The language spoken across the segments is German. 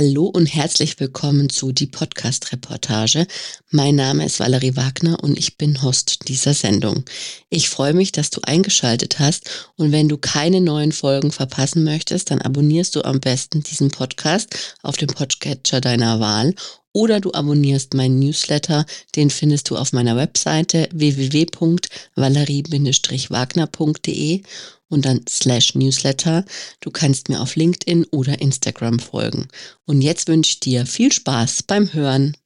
Hallo und herzlich willkommen zu die Podcast-Reportage. Mein Name ist Valerie Wagner und ich bin Host dieser Sendung. Ich freue mich, dass du eingeschaltet hast und wenn du keine neuen Folgen verpassen möchtest, dann abonnierst du am besten diesen Podcast auf dem Podcatcher deiner Wahl oder du abonnierst meinen Newsletter, den findest du auf meiner Webseite www.valerie-wagner.de und dann slash Newsletter. Du kannst mir auf LinkedIn oder Instagram folgen. Und jetzt wünsche ich dir viel Spaß beim Hören.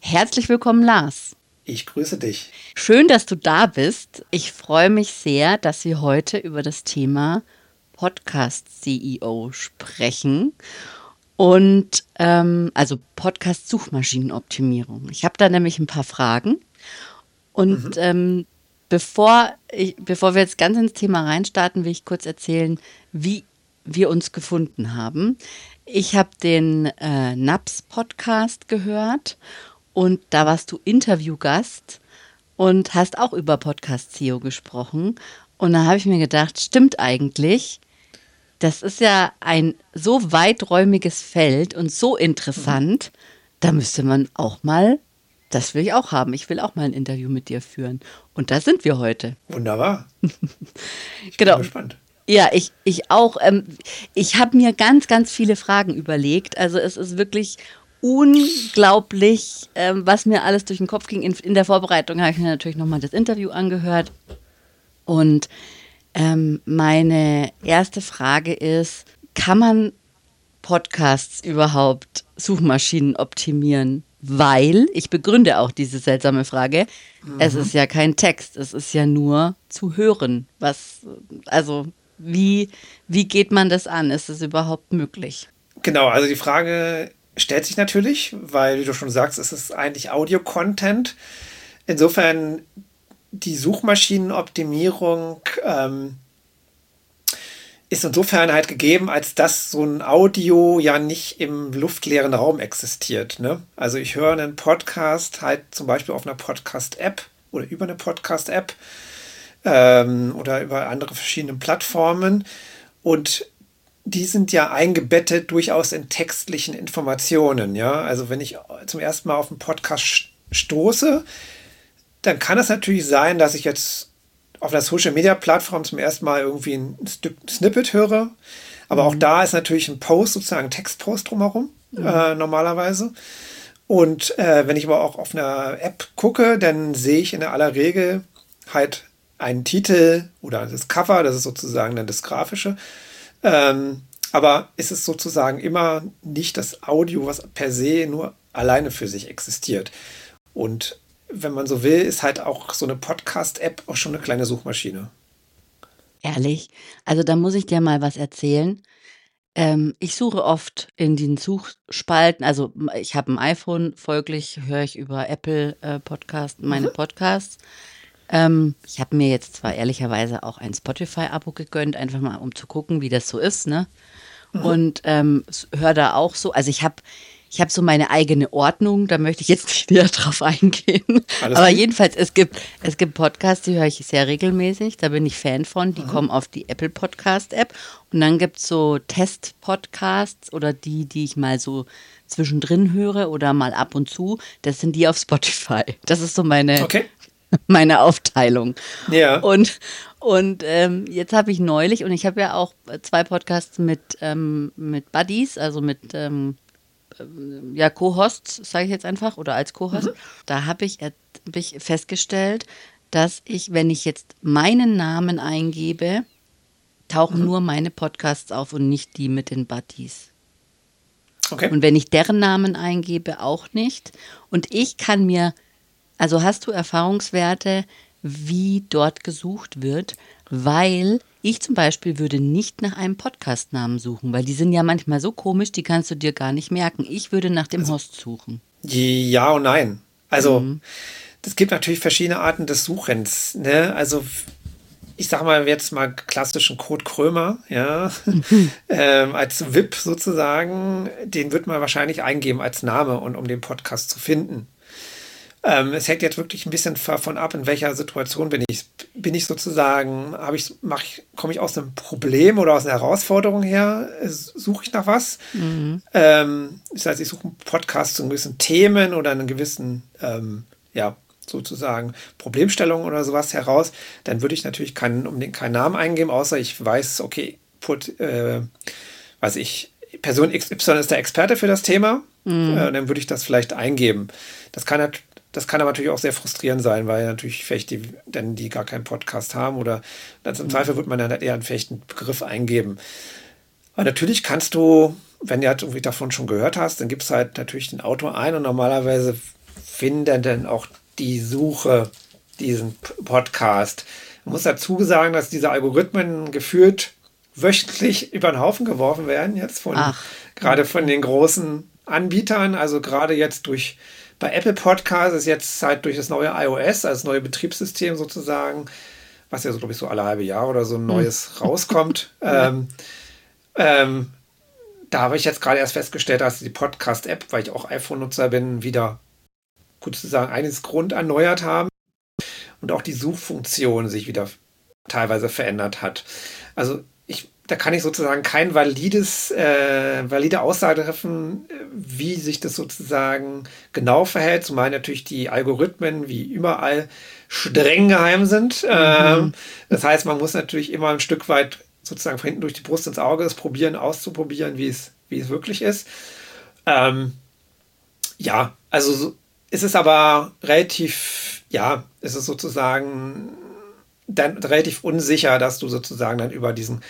Herzlich willkommen, Lars. Ich grüße dich. Schön, dass du da bist. Ich freue mich sehr, dass wir heute über das Thema Podcast CEO sprechen. Und ähm, also Podcast-Suchmaschinenoptimierung. Ich habe da nämlich ein paar Fragen. Und mhm. ähm, bevor, ich, bevor wir jetzt ganz ins Thema reinstarten, will ich kurz erzählen, wie wir uns gefunden haben. Ich habe den äh, NAPS-Podcast gehört und da warst du Interviewgast und hast auch über Podcast-SEO gesprochen. Und da habe ich mir gedacht, stimmt eigentlich, das ist ja ein so weiträumiges Feld und so interessant. Mhm. Da müsste man auch mal, das will ich auch haben. Ich will auch mal ein Interview mit dir führen. Und da sind wir heute. Wunderbar. Ich genau. bin gespannt. Ja, ich, ich auch. Ähm, ich habe mir ganz, ganz viele Fragen überlegt. Also es ist wirklich unglaublich, ähm, was mir alles durch den Kopf ging. In, in der Vorbereitung habe ich mir natürlich nochmal das Interview angehört. Und ähm, meine erste Frage ist, kann man Podcasts überhaupt Suchmaschinen optimieren? Weil, ich begründe auch diese seltsame Frage, mhm. es ist ja kein Text, es ist ja nur zu hören. Was, also, wie, wie geht man das an? Ist es überhaupt möglich? Genau, also die Frage stellt sich natürlich, weil, wie du schon sagst, es ist eigentlich Audio-Content. Insofern die Suchmaschinenoptimierung ähm, ist insofern halt gegeben, als dass so ein Audio ja nicht im luftleeren Raum existiert. Ne? Also ich höre einen Podcast halt zum Beispiel auf einer Podcast-App oder über eine Podcast-App ähm, oder über andere verschiedene Plattformen und die sind ja eingebettet durchaus in textlichen Informationen. Ja, also wenn ich zum ersten Mal auf einen Podcast stoße, dann kann es natürlich sein, dass ich jetzt auf einer Social Media Plattform zum ersten Mal irgendwie ein Snippet höre. Aber mhm. auch da ist natürlich ein Post, sozusagen ein Textpost drumherum, mhm. äh, normalerweise. Und äh, wenn ich aber auch auf einer App gucke, dann sehe ich in aller Regel halt einen Titel oder das Cover, das ist sozusagen dann das Grafische. Ähm, aber ist es sozusagen immer nicht das Audio, was per se nur alleine für sich existiert. Und wenn man so will, ist halt auch so eine Podcast-App auch schon eine kleine Suchmaschine. Ehrlich? Also da muss ich dir mal was erzählen. Ähm, ich suche oft in den Suchspalten, also ich habe ein iPhone, folglich höre ich über Apple äh, Podcast meine mhm. Podcasts. Ähm, ich habe mir jetzt zwar ehrlicherweise auch ein Spotify-Abo gegönnt, einfach mal um zu gucken, wie das so ist, ne? Mhm. Und ähm, höre da auch so, also ich habe ich habe so meine eigene Ordnung, da möchte ich jetzt nicht näher drauf eingehen. Alles Aber gut. jedenfalls, es gibt, es gibt Podcasts, die höre ich sehr regelmäßig, da bin ich Fan von, die Aha. kommen auf die Apple Podcast App. Und dann gibt es so Test-Podcasts oder die, die ich mal so zwischendrin höre oder mal ab und zu. Das sind die auf Spotify. Das ist so meine, okay. meine Aufteilung. Ja. Und, und ähm, jetzt habe ich neulich, und ich habe ja auch zwei Podcasts mit, ähm, mit Buddies, also mit ähm, ja, Co-Host, sage ich jetzt einfach, oder als Co-Host, mhm. da habe ich, hab ich festgestellt, dass ich, wenn ich jetzt meinen Namen eingebe, tauchen mhm. nur meine Podcasts auf und nicht die mit den Buddies. Okay. Und wenn ich deren Namen eingebe, auch nicht. Und ich kann mir, also hast du Erfahrungswerte, wie dort gesucht wird, weil ich zum Beispiel würde nicht nach einem Podcastnamen suchen, weil die sind ja manchmal so komisch, die kannst du dir gar nicht merken. Ich würde nach dem also, Host suchen. Ja und nein. Also, mhm. es gibt natürlich verschiedene Arten des Suchens. Ne? Also, ich sage mal jetzt mal klassischen Code Krömer, ja, mhm. ähm, als VIP sozusagen, den wird man wahrscheinlich eingeben als Name und um den Podcast zu finden. Ähm, es hängt jetzt wirklich ein bisschen davon ab, in welcher Situation bin ich. Bin ich sozusagen, habe ich, ich, komme ich aus einem Problem oder aus einer Herausforderung her? Suche ich nach was? Mhm. Ähm, das heißt, ich suche einen Podcast zu gewissen Themen oder einen gewissen, ähm, ja, sozusagen Problemstellungen oder sowas heraus. Dann würde ich natürlich keinen, um den keinen Namen eingeben, außer ich weiß, okay, put, äh, weiß ich, Person XY ist der Experte für das Thema. Mhm. Äh, dann würde ich das vielleicht eingeben. Das kann halt das kann aber natürlich auch sehr frustrierend sein, weil natürlich vielleicht die, denn die gar keinen Podcast haben oder dann im mhm. Zweifel wird man dann eher einen fechten Begriff eingeben. Aber natürlich kannst du, wenn du halt irgendwie davon schon gehört hast, dann gibst du halt natürlich den Autor ein und normalerweise finden dann auch die Suche diesen Podcast. Man muss dazu sagen, dass diese Algorithmen geführt wöchentlich über den Haufen geworfen werden, jetzt von Ach. gerade von den großen Anbietern, also gerade jetzt durch bei Apple Podcast ist jetzt halt durch das neue iOS, also das neue Betriebssystem sozusagen, was ja so, glaube ich, so alle halbe Jahr oder so ein hm. neues rauskommt. ähm, ähm, da habe ich jetzt gerade erst festgestellt, dass die Podcast-App, weil ich auch iPhone-Nutzer bin, wieder gut zu sagen, eines Grund erneuert haben und auch die Suchfunktion sich wieder teilweise verändert hat. Also da kann ich sozusagen kein valides, äh, valide Aussage treffen, wie sich das sozusagen genau verhält, zumal natürlich die Algorithmen wie überall streng geheim sind. Mhm. Ähm, das heißt, man muss natürlich immer ein Stück weit sozusagen von hinten durch die Brust ins Auge es probieren, auszuprobieren, wie es, wie es wirklich ist. Ähm, ja, also so, ist es aber relativ, ja, ist es sozusagen dann relativ unsicher, dass du sozusagen dann über diesen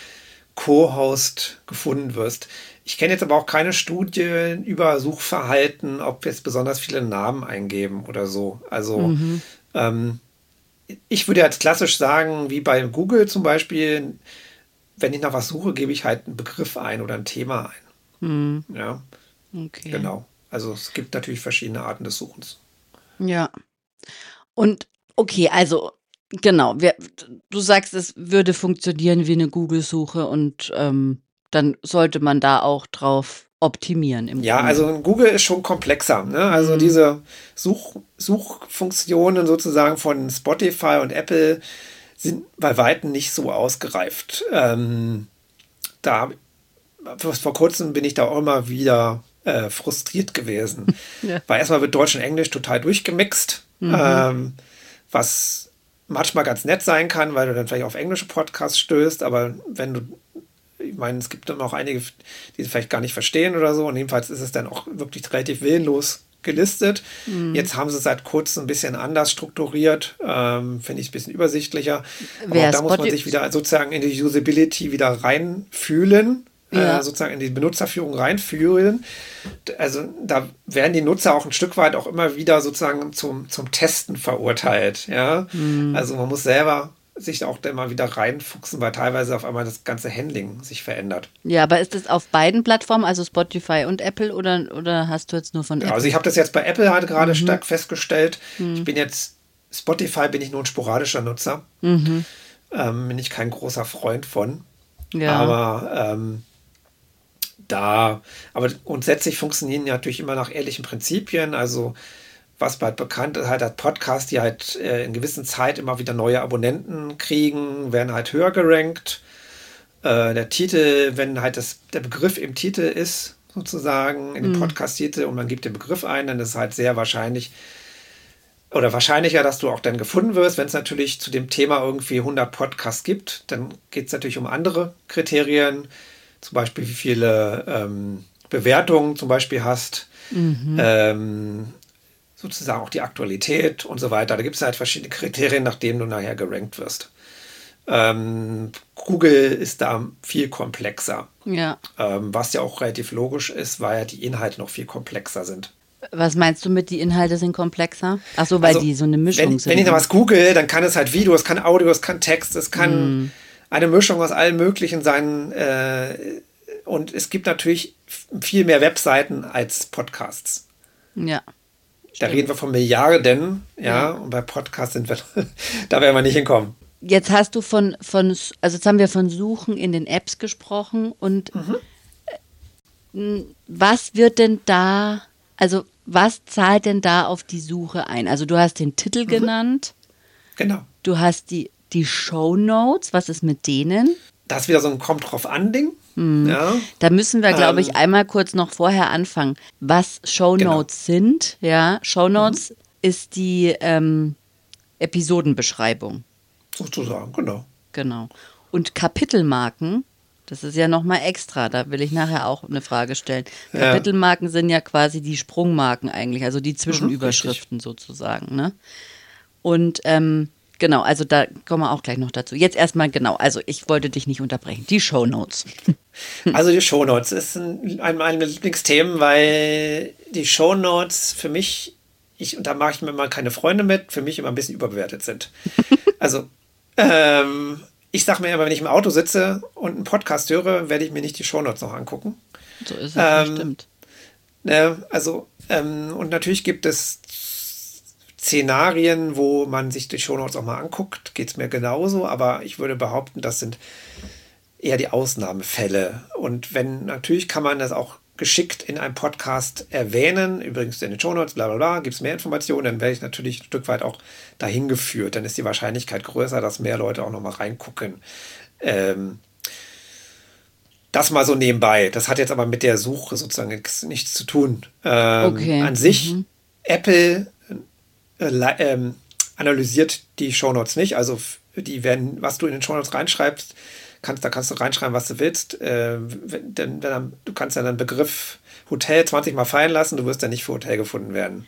Co-Host gefunden wirst. Ich kenne jetzt aber auch keine Studien über Suchverhalten, ob jetzt besonders viele Namen eingeben oder so. Also mhm. ähm, ich würde jetzt klassisch sagen, wie bei Google zum Beispiel, wenn ich nach was suche, gebe ich halt einen Begriff ein oder ein Thema ein. Mhm. Ja. Okay. Genau. Also es gibt natürlich verschiedene Arten des Suchens. Ja. Und okay, also Genau, wir du sagst, es würde funktionieren wie eine Google-Suche und, ähm, dann sollte man da auch drauf optimieren im Ja, Grunde. also Google ist schon komplexer, ne? Also Mhm. diese Such Suchfunktionen sozusagen von Spotify und Apple sind bei Weitem nicht so ausgereift. Ähm, da vor Kurzem bin ich da auch immer wieder, äh, frustriert gewesen. Ja. Weil erstmal wird Deutsch und Englisch total durchgemixt, Mhm. ähm, was manchmal ganz nett sein kann, weil du dann vielleicht auf englische Podcasts stößt, aber wenn du, ich meine, es gibt dann auch einige, die es vielleicht gar nicht verstehen oder so, und jedenfalls ist es dann auch wirklich relativ willenlos gelistet. Mhm. Jetzt haben sie es seit kurzem ein bisschen anders strukturiert, ähm, finde ich ein bisschen übersichtlicher. Aber auch da muss man sich wieder sozusagen in die Usability wieder reinfühlen. Äh, ja. äh, sozusagen in die Benutzerführung reinführen. Also da werden die Nutzer auch ein Stück weit auch immer wieder sozusagen zum, zum Testen verurteilt. Ja? Mhm. Also man muss selber sich auch immer wieder reinfuchsen, weil teilweise auf einmal das ganze Handling sich verändert. Ja, aber ist das auf beiden Plattformen, also Spotify und Apple, oder, oder hast du jetzt nur von Apple? Ja, also ich habe das jetzt bei Apple halt gerade mhm. stark festgestellt. Mhm. Ich bin jetzt, Spotify bin ich nur ein sporadischer Nutzer. Mhm. Ähm, bin ich kein großer Freund von. Ja. Aber ähm, da. Aber grundsätzlich funktionieren die natürlich immer nach ehrlichen Prinzipien. Also was bald bekannt ist, halt, hat Podcast, die halt äh, in gewissen Zeit immer wieder neue Abonnenten kriegen, werden halt höher gerankt. Äh, der Titel, wenn halt das, der Begriff im Titel ist, sozusagen, in dem mhm. Podcast-Titel und man gibt den Begriff ein, dann ist es halt sehr wahrscheinlich oder wahrscheinlicher, dass du auch dann gefunden wirst. Wenn es natürlich zu dem Thema irgendwie 100 Podcasts gibt, dann geht es natürlich um andere Kriterien zum Beispiel wie viele ähm, Bewertungen zum Beispiel hast, mhm. ähm, sozusagen auch die Aktualität und so weiter. Da gibt es halt verschiedene Kriterien, nach denen du nachher gerankt wirst. Ähm, Google ist da viel komplexer. Ja. Ähm, was ja auch relativ logisch ist, weil ja die Inhalte noch viel komplexer sind. Was meinst du mit, die Inhalte sind komplexer? Ach so, weil also, die so eine Mischung wenn, sind. Wenn ich da was google, dann kann es halt Video, es kann Audio, es kann Text, es kann mm eine Mischung aus allem Möglichen sein. Äh, und es gibt natürlich viel mehr Webseiten als Podcasts. Ja. Da reden wir von Milliarden, ja, ja. und bei Podcasts sind wir, da werden wir nicht hinkommen. Jetzt hast du von, von, also jetzt haben wir von Suchen in den Apps gesprochen und mhm. was wird denn da, also was zahlt denn da auf die Suche ein? Also du hast den Titel Mhm. genannt, Genau. du hast die, die Show Notes, was ist mit denen? Das ist wieder so ein kommt drauf an Ding. Mhm. Ja. Da müssen wir, glaube ich, Ähm. einmal kurz noch vorher anfangen, was Show Genau. Sind. Ja, Show Notes ist die ähm, Episodenbeschreibung, Sozusagen, genau. genau. Und Kapitelmarken, das ist ja nochmal extra, da will ich nachher auch eine Frage stellen. Ja. Kapitelmarken sind ja quasi die Sprungmarken eigentlich, also Mhm, die Zwischenüberschriften sozusagen. Ne? Und ähm, genau, also da kommen wir auch gleich noch dazu. Jetzt erstmal genau, also ich wollte dich nicht unterbrechen. Die Show Notes. Also die Shownotes ist ein, ein meiner Lieblingsthemen, weil die Shownotes für mich, ich, und da mache ich mir mal keine Freunde mit, für mich immer ein bisschen überbewertet sind. Also, ähm, ich sage mir immer, wenn ich im Auto sitze und einen Podcast höre, werde ich mir nicht die Shownotes noch angucken. So ist es, Ähm, stimmt. Ne? Also, ähm, und natürlich gibt es Szenarien, wo man sich die Shownotes auch mal anguckt, geht es mir genauso, aber ich würde behaupten, das sind eher die Ausnahmefälle. Und wenn, natürlich kann man das auch geschickt in einem Podcast erwähnen, übrigens in den Shownotes, bla bla bla, gibt es mehr Informationen, dann werde ich natürlich ein Stück weit auch dahin geführt. Dann ist die Wahrscheinlichkeit größer, dass mehr Leute auch nochmal reingucken. Ähm, das mal so nebenbei. Das hat jetzt aber mit der Suche sozusagen nichts, zu tun. Ähm, Okay. An sich, Apple äh, ähm, analysiert die Shownotes nicht. Also die werden, was du in den Shownotes reinschreibst, kannst, da kannst du reinschreiben, was du willst. Äh, wenn, denn, wenn, du kannst ja den Begriff Hotel 20 Mal fallen lassen, du wirst ja nicht für Hotel gefunden werden.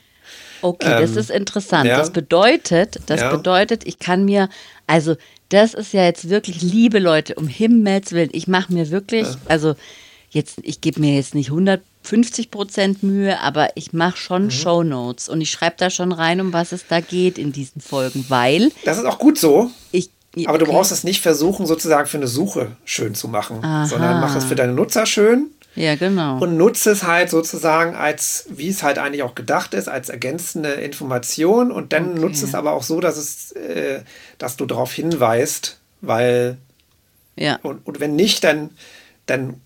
Okay, das Ähm, ist interessant. ja. Das bedeutet, das Ja. bedeutet, ich kann mir, also das ist ja jetzt wirklich, liebe Leute, um Himmels Willen, ich mache mir wirklich, also jetzt, ich gebe mir jetzt nicht 150 Prozent Mühe, aber ich mache schon Mhm. Shownotes und ich schreibe da schon rein, um was es da geht in diesen Folgen, weil Das ist auch gut so. ich. Aber du okay. brauchst es nicht versuchen, sozusagen für eine Suche schön zu machen, Aha. sondern mach es für deine Nutzer schön Ja, genau. und nutze es halt sozusagen als, wie es halt eigentlich auch gedacht ist, als ergänzende Information und dann Okay. nutze es aber auch so, dass es, äh, dass du darauf hinweist, weil ja. und, und wenn nicht, dann, dann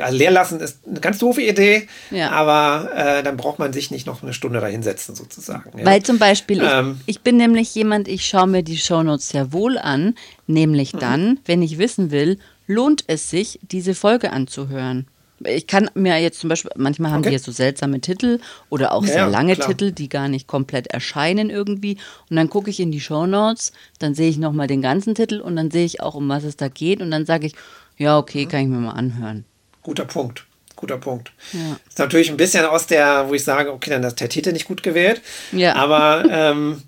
also leer lassen ist eine ganz doofe Idee, Ja. aber äh, dann braucht man sich nicht noch eine Stunde dahinsetzen sozusagen. Ja. Weil zum Beispiel, ich, Ähm. ich bin nämlich jemand, ich schaue mir die Shownotes sehr wohl an, nämlich Mhm. dann, wenn ich wissen will, lohnt es sich, diese Folge anzuhören. Ich kann mir jetzt zum Beispiel, manchmal haben Okay. die ja so seltsame Titel oder auch Ja, sehr lange klar. Titel, die gar nicht komplett erscheinen irgendwie. Und dann gucke ich in die Shownotes, dann sehe ich nochmal den ganzen Titel und dann sehe ich auch, um was es da geht. Und dann sage ich, ja, okay, Mhm. kann ich mir mal anhören. Guter Punkt. Guter Punkt. Ja. Ist natürlich ein bisschen aus der, wo ich sage, okay, dann ist der Titel nicht gut gewählt. Ja. Aber ähm,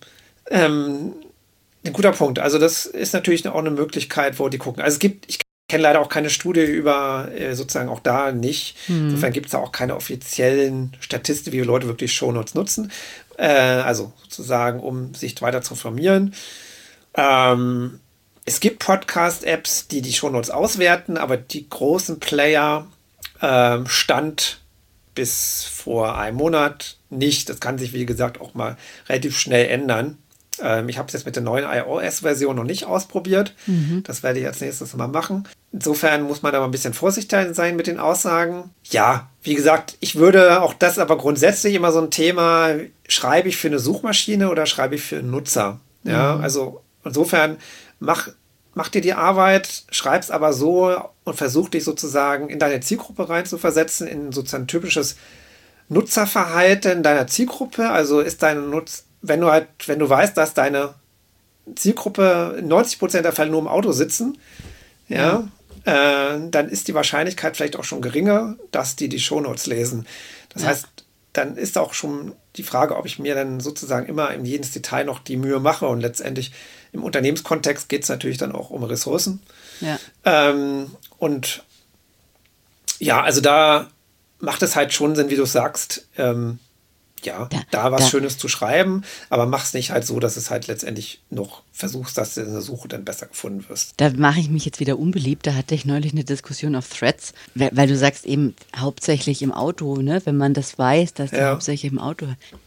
ähm, ein guter Punkt. Also das ist natürlich auch eine Möglichkeit, wo die gucken. Also es gibt, ich kenne leider auch keine Studie über äh, sozusagen auch da nicht. Insofern gibt es da auch keine offiziellen Statistiken, wie Leute wirklich Shownotes nutzen. Äh, also sozusagen, um sich weiter zu informieren. Ähm, es gibt Podcast-Apps, die die Shownotes auswerten, aber die großen Player ähm, stand bis vor einem Monat nicht. Das kann sich, wie gesagt, auch mal relativ schnell ändern. Ähm, ich habe es jetzt mit der neuen iOS-Version noch nicht ausprobiert. Das werde ich als nächstes mal machen. Insofern muss man da mal ein bisschen vorsichtig sein mit den Aussagen. Ja, wie gesagt, ich würde auch das aber grundsätzlich immer so ein Thema, schreibe ich für eine Suchmaschine oder schreibe ich für einen Nutzer? Ja, also insofern mach, mach dir die Arbeit, schreib's aber so und versuch dich sozusagen in deine Zielgruppe reinzuversetzen, in sozusagen typisches Nutzerverhalten deiner Zielgruppe. Also ist deine Nutz, wenn du halt, wenn du weißt, dass deine Zielgruppe in 90% der Fälle nur im Auto sitzen, ja, Äh, dann ist die Wahrscheinlichkeit vielleicht auch schon geringer, dass die die Shownotes lesen. Das Ja. heißt, dann ist auch schon die Frage, ob ich mir dann sozusagen immer in jedes Detail noch die Mühe mache. Und letztendlich im Unternehmenskontext geht es natürlich dann auch um Ressourcen. Ja. Ähm, und ja, also da macht es halt schon Sinn, wie du sagst, ähm, ja, Da- da, was da- Schönes zu schreiben, aber mach es nicht halt so, dass es halt letztendlich noch versuchst, dass du in der Suche dann besser gefunden wirst. Da mache ich mich jetzt wieder unbeliebt. Da hatte ich neulich eine Diskussion auf Threads, weil, weil du sagst eben hauptsächlich im Auto, ne? wenn man das weiß, dass Ja. hauptsächlich im Auto.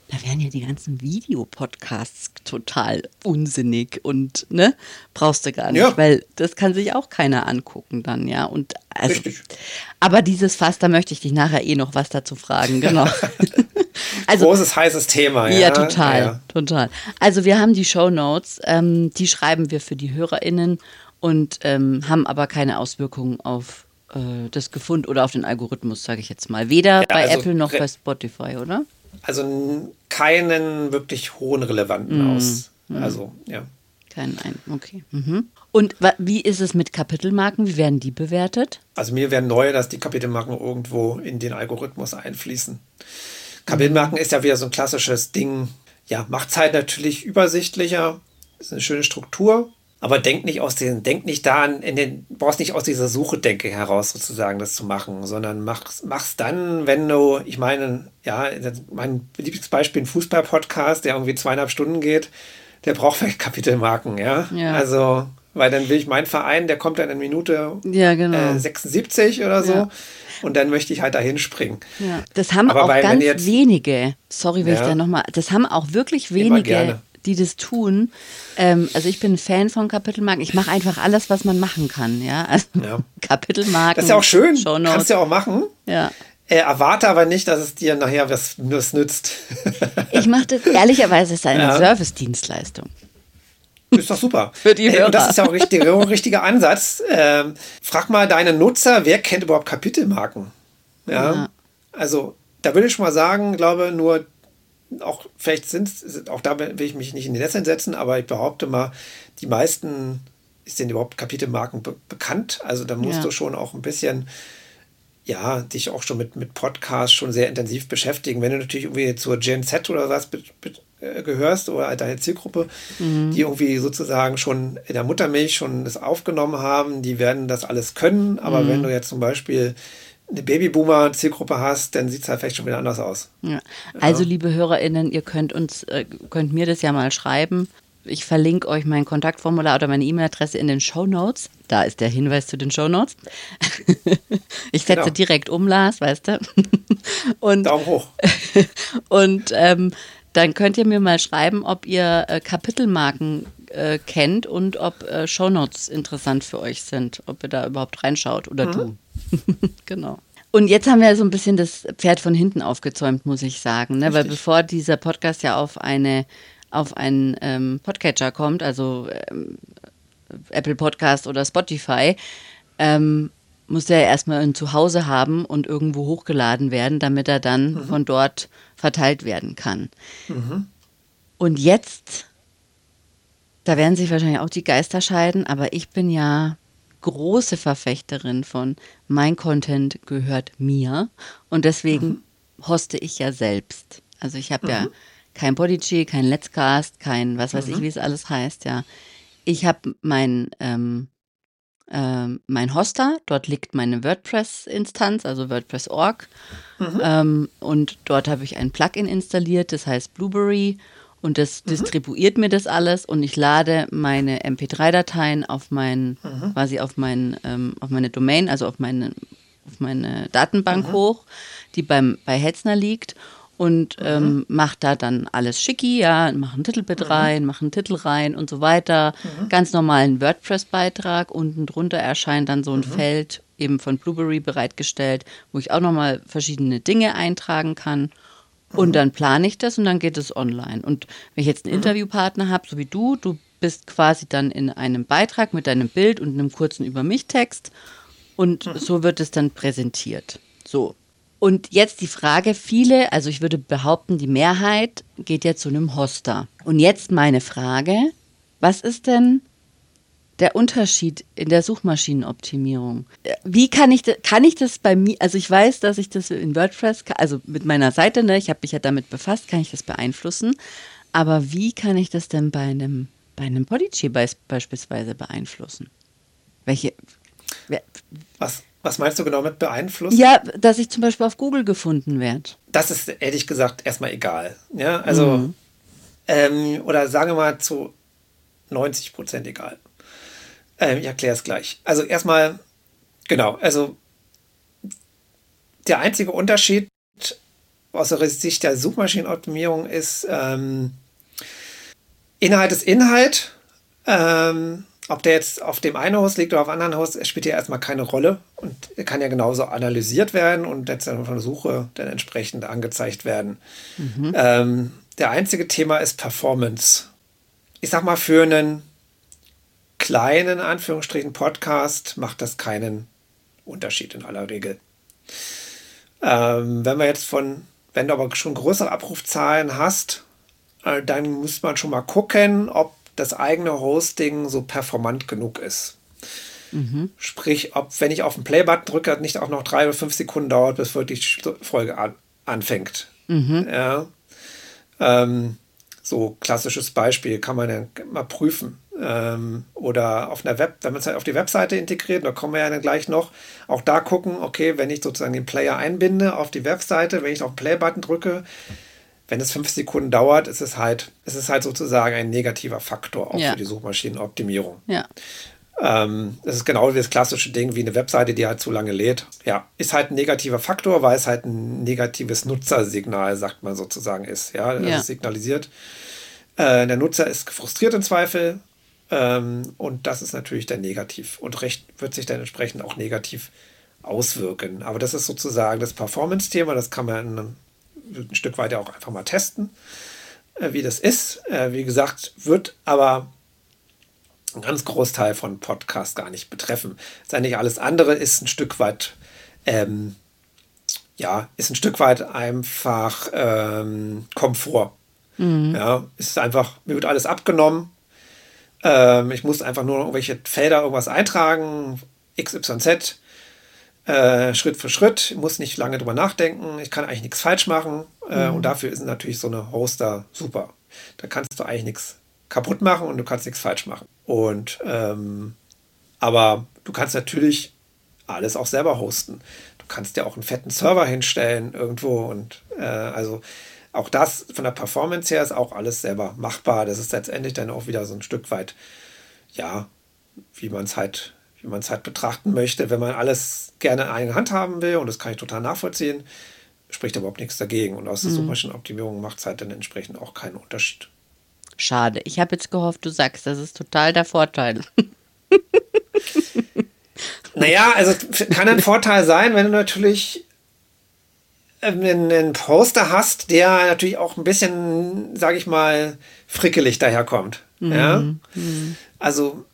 Da wären ja die ganzen Videopodcasts total unsinnig und ne, brauchst du gar nicht, Ja. weil das kann sich auch keiner angucken dann, ja. Und also, Richtig. aber dieses Fass, da möchte ich dich nachher eh noch was dazu fragen, genau. Also, Großes, heißes Thema. Ja, ja total, ja. total. Also wir haben die Show Notes, ähm, die schreiben wir für die HörerInnen und ähm, haben aber keine Auswirkungen auf äh, das Gefund oder auf den Algorithmus, sage ich jetzt mal. Weder ja, bei also Apple noch bei Spotify, oder? Also keinen wirklich hohen relevanten mm. aus. Mhm. Also, ja. Keinen ein, okay. Mhm. Und wie ist es mit Kapitelmarken? Wie werden die bewertet? Also mir wäre neu, dass die Kapitelmarken irgendwo in den Algorithmus einfließen. Kapitelmarken mhm. ist ja wieder so ein klassisches Ding. Ja, macht es halt natürlich übersichtlicher, ist eine schöne Struktur, aber denk nicht aus den, denk nicht da in den, brauchst nicht aus dieser Suche-Denke heraus sozusagen das zu machen, sondern mach's, mach's dann, wenn du, ich meine, ja, mein beliebtes Beispiel, ein Fußball-Podcast, der irgendwie zweieinhalb Stunden geht, der braucht vielleicht Kapitelmarken, ja. ja. Also, weil dann will ich meinen Verein, der kommt dann in Minute ja, genau. äh, 76 oder so. Ja. Und dann möchte ich halt dahin springen. Ja. Das haben Aber auch weil, ganz jetzt, wenige, sorry, wenn ich da nochmal, das haben auch wirklich wenige die das tun. Ähm, also ich bin Fan von Kapitelmarken. Ich mache einfach alles, was man machen kann. Ja, also. Kapitelmarken. Das ist ja auch schön. Shownotes. Kannst du ja auch machen. Ja. Äh, erwarte aber nicht, dass es dir nachher was, was nützt. ich mache das ehrlicherweise ist eine. Service-Dienstleistung. Ist doch super. Für die Hörer. und das ist ja auch richtig, ein richtiger Ansatz. Ähm, frag mal deine Nutzer, wer kennt überhaupt Kapitelmarken? Ja. ja. Also, da würde ich schon mal sagen, glaube nur auch vielleicht sind auch da will ich mich nicht in die Netze setzen, aber ich behaupte mal, die meisten ist denn überhaupt Kapitelmarken be bekannt. Also da musst ja. du schon auch ein bisschen ja, dich auch schon mit, mit Podcasts schon sehr intensiv beschäftigen. Wenn du natürlich irgendwie zur Gen Z oder was gehörst oder deine Zielgruppe, mhm. die irgendwie sozusagen schon in der Muttermilch schon das aufgenommen haben, die werden das alles können. Aber mhm. wenn du jetzt zum Beispiel eine Babyboomer-Zielgruppe hast, dann sieht es halt vielleicht schon wieder anders aus. Ja. Also, ja. liebe HörerInnen, ihr könnt uns, äh, könnt mir das ja mal schreiben. Ich verlinke euch mein Kontaktformular oder meine E-Mail-Adresse in den Show Notes. Da ist der Hinweis zu den Show Notes. ich setze genau. direkt um, Lars, weißt du? Und, Daumen hoch. und ähm, dann könnt ihr mir mal schreiben, ob ihr äh, Kapitelmarken äh, kennt und ob äh, Shownotes interessant für euch sind, ob ihr da überhaupt reinschaut oder mhm. du. genau. Und jetzt haben wir so ein bisschen das Pferd von hinten aufgezäumt, muss ich sagen. Ne? Weil bevor dieser Podcast ja auf eine auf einen ähm, Podcatcher kommt, also ähm, Apple Podcast oder Spotify, ähm, muss der erstmal ein Zuhause haben und irgendwo hochgeladen werden, damit er dann mhm. von dort verteilt werden kann. Mhm. Und jetzt, da werden sich wahrscheinlich auch die Geister scheiden, aber ich bin ja große Verfechterin von mein Content gehört mir und deswegen mhm. hoste ich ja selbst. Also ich habe mhm. ja kein Podigy, kein Let's Cast, kein was weiß mhm. ich, wie es alles heißt, ja. Ich habe mein ähm, ähm, mein Hoster, dort liegt meine WordPress-Instanz, also WordPress.org. Mhm. Ähm, und dort habe ich ein Plugin installiert, das heißt Blueberry. Und das mhm. distribuiert mir das alles und ich lade meine MP3-Dateien auf mein, mhm. quasi auf mein, ähm, auf meine Domain, also auf meine, auf meine Datenbank mhm. hoch, die beim, bei Hetzner liegt und mhm. ähm, macht da dann alles schicki, ja, mache ein Titelbild mhm. rein, mache einen Titel rein und so weiter. Mhm. Ganz normalen WordPress-Beitrag. Unten drunter erscheint dann so ein mhm. Feld, eben von Blueberry bereitgestellt, wo ich auch nochmal verschiedene Dinge eintragen kann. Und mhm. dann plane ich das und dann geht es online. Und wenn ich jetzt einen mhm. Interviewpartner habe, so wie du, du bist quasi dann in einem Beitrag mit deinem Bild und einem kurzen Über mich-Text und so wird es dann präsentiert. So. Und jetzt die Frage, viele, also ich würde behaupten, die Mehrheit geht ja zu einem Hoster. Und jetzt meine Frage, was ist denn der Unterschied in der Suchmaschinenoptimierung? Wie kann ich, kann ich das bei mir, also ich weiß, dass ich das in WordPress, also mit meiner Seite, ne, ich habe mich ja damit befasst, kann ich das beeinflussen, aber wie kann ich das denn bei einem, bei einem Podigy beispielsweise beeinflussen? Welche, was, was meinst du genau mit beeinflussen? Ja, dass ich zum Beispiel auf Google gefunden werde. Das ist ehrlich gesagt erstmal egal. Ja, also, mhm. ähm, oder sagen wir mal zu 90 Prozent egal. Ähm, ich erkläre es gleich. Also, erstmal, genau, also der einzige Unterschied aus der Sicht der Suchmaschinenoptimierung ist, ähm, Inhalt ist Inhalt. Ähm, ob der jetzt auf dem einen Host liegt oder auf dem anderen Host, spielt ja erstmal keine Rolle und kann ja genauso analysiert werden und dann von der Suche dann entsprechend angezeigt werden. Mhm. Ähm, der einzige Thema ist Performance. Ich sag mal, für einen kleinen Anführungsstrichen Podcast macht das keinen Unterschied in aller Regel. Ähm, wenn wir jetzt von, wenn du aber schon größere Abrufzahlen hast, äh, dann muss man schon mal gucken, ob das eigene Hosting so performant genug ist. Mhm. Sprich, ob, wenn ich auf den Play-Button drücke, nicht auch noch drei oder fünf Sekunden dauert, bis wirklich die Folge an, anfängt. Mhm. Ja. Ähm, so klassisches Beispiel kann man dann mal prüfen. Ähm, oder auf einer Web, wenn man es halt auf die Webseite integriert, da kommen wir ja dann gleich noch, auch da gucken, okay, wenn ich sozusagen den Player einbinde auf die Webseite, wenn ich auf den Play-Button drücke, wenn es fünf Sekunden dauert, ist es halt, ist es halt sozusagen ein negativer Faktor auch ja. für die Suchmaschinenoptimierung. Ja. Ähm, das ist genau wie das klassische Ding, wie eine Webseite, die halt zu lange lädt. Ja, ist halt ein negativer Faktor, weil es halt ein negatives Nutzersignal, sagt man sozusagen, ist. Ja, ja. es signalisiert. Äh, der Nutzer ist frustriert im Zweifel ähm, und das ist natürlich dann negativ und recht wird sich dann entsprechend auch negativ auswirken. Aber das ist sozusagen das Performance-Thema, das kann man in ein Stück weit ja auch einfach mal testen, äh, wie das ist. Äh, wie gesagt, wird aber einen ganz Großteil von Podcasts gar nicht betreffen. Nicht alles andere ist ein Stück weit, ähm, ja, ist ein Stück weit einfach ähm, Komfort. Mhm. Ja, ist einfach, mir wird alles abgenommen. Ähm, ich muss einfach nur irgendwelche Felder irgendwas eintragen, XYZ äh, Schritt für Schritt, muss nicht lange drüber nachdenken, ich kann eigentlich nichts falsch machen äh, mhm. und dafür ist natürlich so eine Hoster super. Da kannst du eigentlich nichts kaputt machen und du kannst nichts falsch machen. Und ähm, aber du kannst natürlich alles auch selber hosten. Du kannst dir auch einen fetten Server hinstellen irgendwo und äh, also auch das von der Performance her ist auch alles selber machbar. Das ist letztendlich dann auch wieder so ein Stück weit, ja, wie man es halt wie man es halt betrachten möchte. Wenn man alles gerne in einer Hand haben will, und das kann ich total nachvollziehen, spricht überhaupt nichts dagegen. Und aus der mhm. Suchmaschinenoptimierung macht es halt dann entsprechend auch keinen Unterschied. Schade. Ich habe jetzt gehofft, du sagst, das ist total der Vorteil. naja, also kann ein Vorteil sein, wenn du natürlich einen Poster hast, der natürlich auch ein bisschen, sage ich mal, frickelig daherkommt. Mhm. Ja? Mhm. Also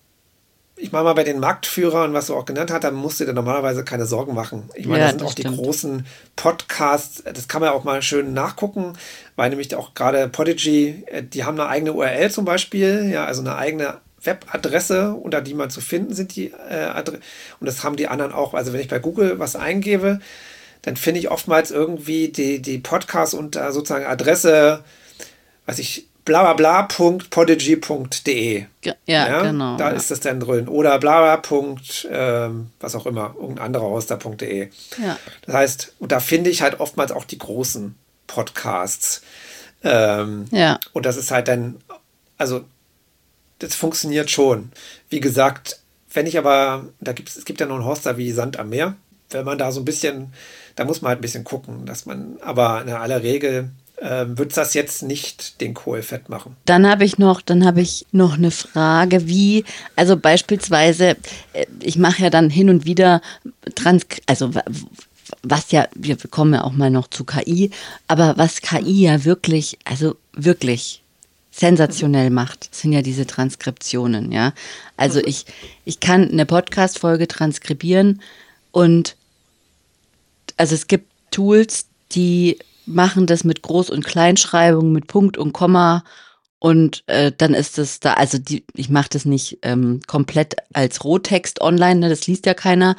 ich meine mal bei den Marktführern, was du auch genannt hast, dann musst du dir normalerweise keine Sorgen machen. Ich meine, ja, das sind auch stimmt. die großen Podcasts, das kann man auch mal schön nachgucken, weil nämlich auch gerade Podigy, äh, die haben eine eigene URL zum Beispiel, ja, also eine eigene Webadresse, unter die man zu finden sind die äh, Adresse. Und das haben die anderen auch. Also wenn ich bei Google was eingebe, dann finde ich oftmals irgendwie die, die Podcasts unter sozusagen Adresse, was ich, blablabla.podigy.de. Ja, ja, genau. Da ja. ist das dann drin. Oder blabla. Ähm, was auch immer, irgendein anderer Hoster.de. Ja. Das heißt, und da finde ich halt oftmals auch die großen Podcasts. Ähm, ja. Und das ist halt dann, also, das funktioniert schon. Wie gesagt, wenn ich aber, da gibt es, es gibt ja noch einen Hoster wie Sand am Meer. Wenn man da so ein bisschen, da muss man halt ein bisschen gucken, dass man, aber in aller Regel äh, wird das jetzt nicht den Kohl fett machen. Dann habe ich noch, dann habe ich noch eine Frage, wie, also beispielsweise, äh, ich mache ja dann hin und wieder Trans, also was ja, wir kommen ja auch mal noch zu KI, aber was KI ja wirklich, also wirklich sensationell macht, sind ja diese Transkriptionen, ja. Also ich, ich kann eine Podcast-Folge transkribieren und also es gibt Tools, die machen das mit Groß- und Kleinschreibung, mit Punkt und Komma und äh, dann ist es da, also die, ich mache das nicht ähm, komplett als Rohtext online, ne, das liest ja keiner,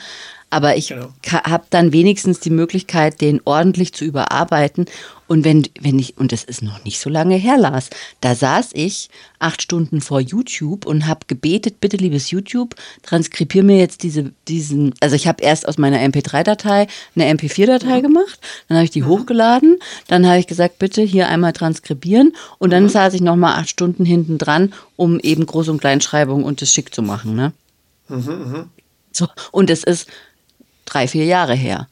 aber ich genau. habe dann wenigstens die Möglichkeit, den ordentlich zu überarbeiten. Und wenn, wenn ich, und das ist noch nicht so lange her, Lars, da saß ich acht Stunden vor YouTube und habe gebetet, bitte liebes YouTube, transkribier mir jetzt diese, diesen, also ich habe erst aus meiner MP3-Datei eine MP4-Datei mhm. gemacht, dann habe ich die mhm. hochgeladen, dann habe ich gesagt, bitte hier einmal transkribieren und dann mhm. saß ich nochmal acht Stunden hinten dran, um eben Groß- und Kleinschreibung und das schick zu machen. Ne? Mhm, mh. So, und es ist drei, vier Jahre her.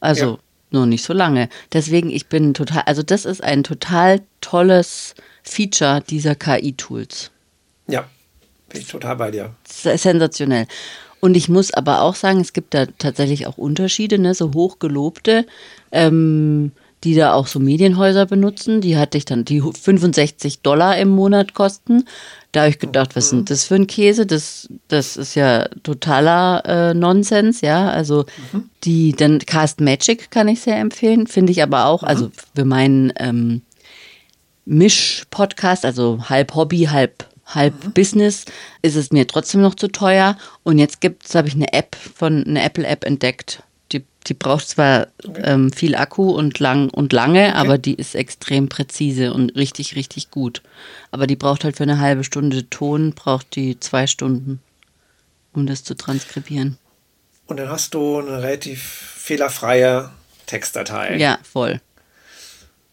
Also ja. nur nicht so lange. Deswegen, ich bin total, also das ist ein total tolles Feature dieser KI-Tools. Ja, bin ich total bei dir. Sensationell. Und ich muss aber auch sagen, es gibt da tatsächlich auch Unterschiede, ne? so hochgelobte, ähm, die da auch so Medienhäuser benutzen. Die hatte ich dann, die 65 Dollar im Monat kosten. Da habe ich gedacht, was ist denn das für ein Käse? Das, das ist ja totaler äh, Nonsens, ja. Also mhm. die, dann Cast Magic kann ich sehr empfehlen, finde ich aber auch, also mhm. also für meinen ähm, Misch-Podcast, also halb Hobby, halb halb mhm. Business, ist es mir trotzdem noch zu teuer. Und jetzt gibt es, habe ich eine App von eine Apple-App entdeckt. Die, braucht zwar okay. ähm, viel Akku und lang und lange, okay. aber die ist extrem präzise und richtig, richtig gut. Aber die braucht halt für eine halbe Stunde Ton, braucht die zwei Stunden, um das zu transkribieren. Und dann hast du eine relativ fehlerfreie Textdatei. Ja, voll.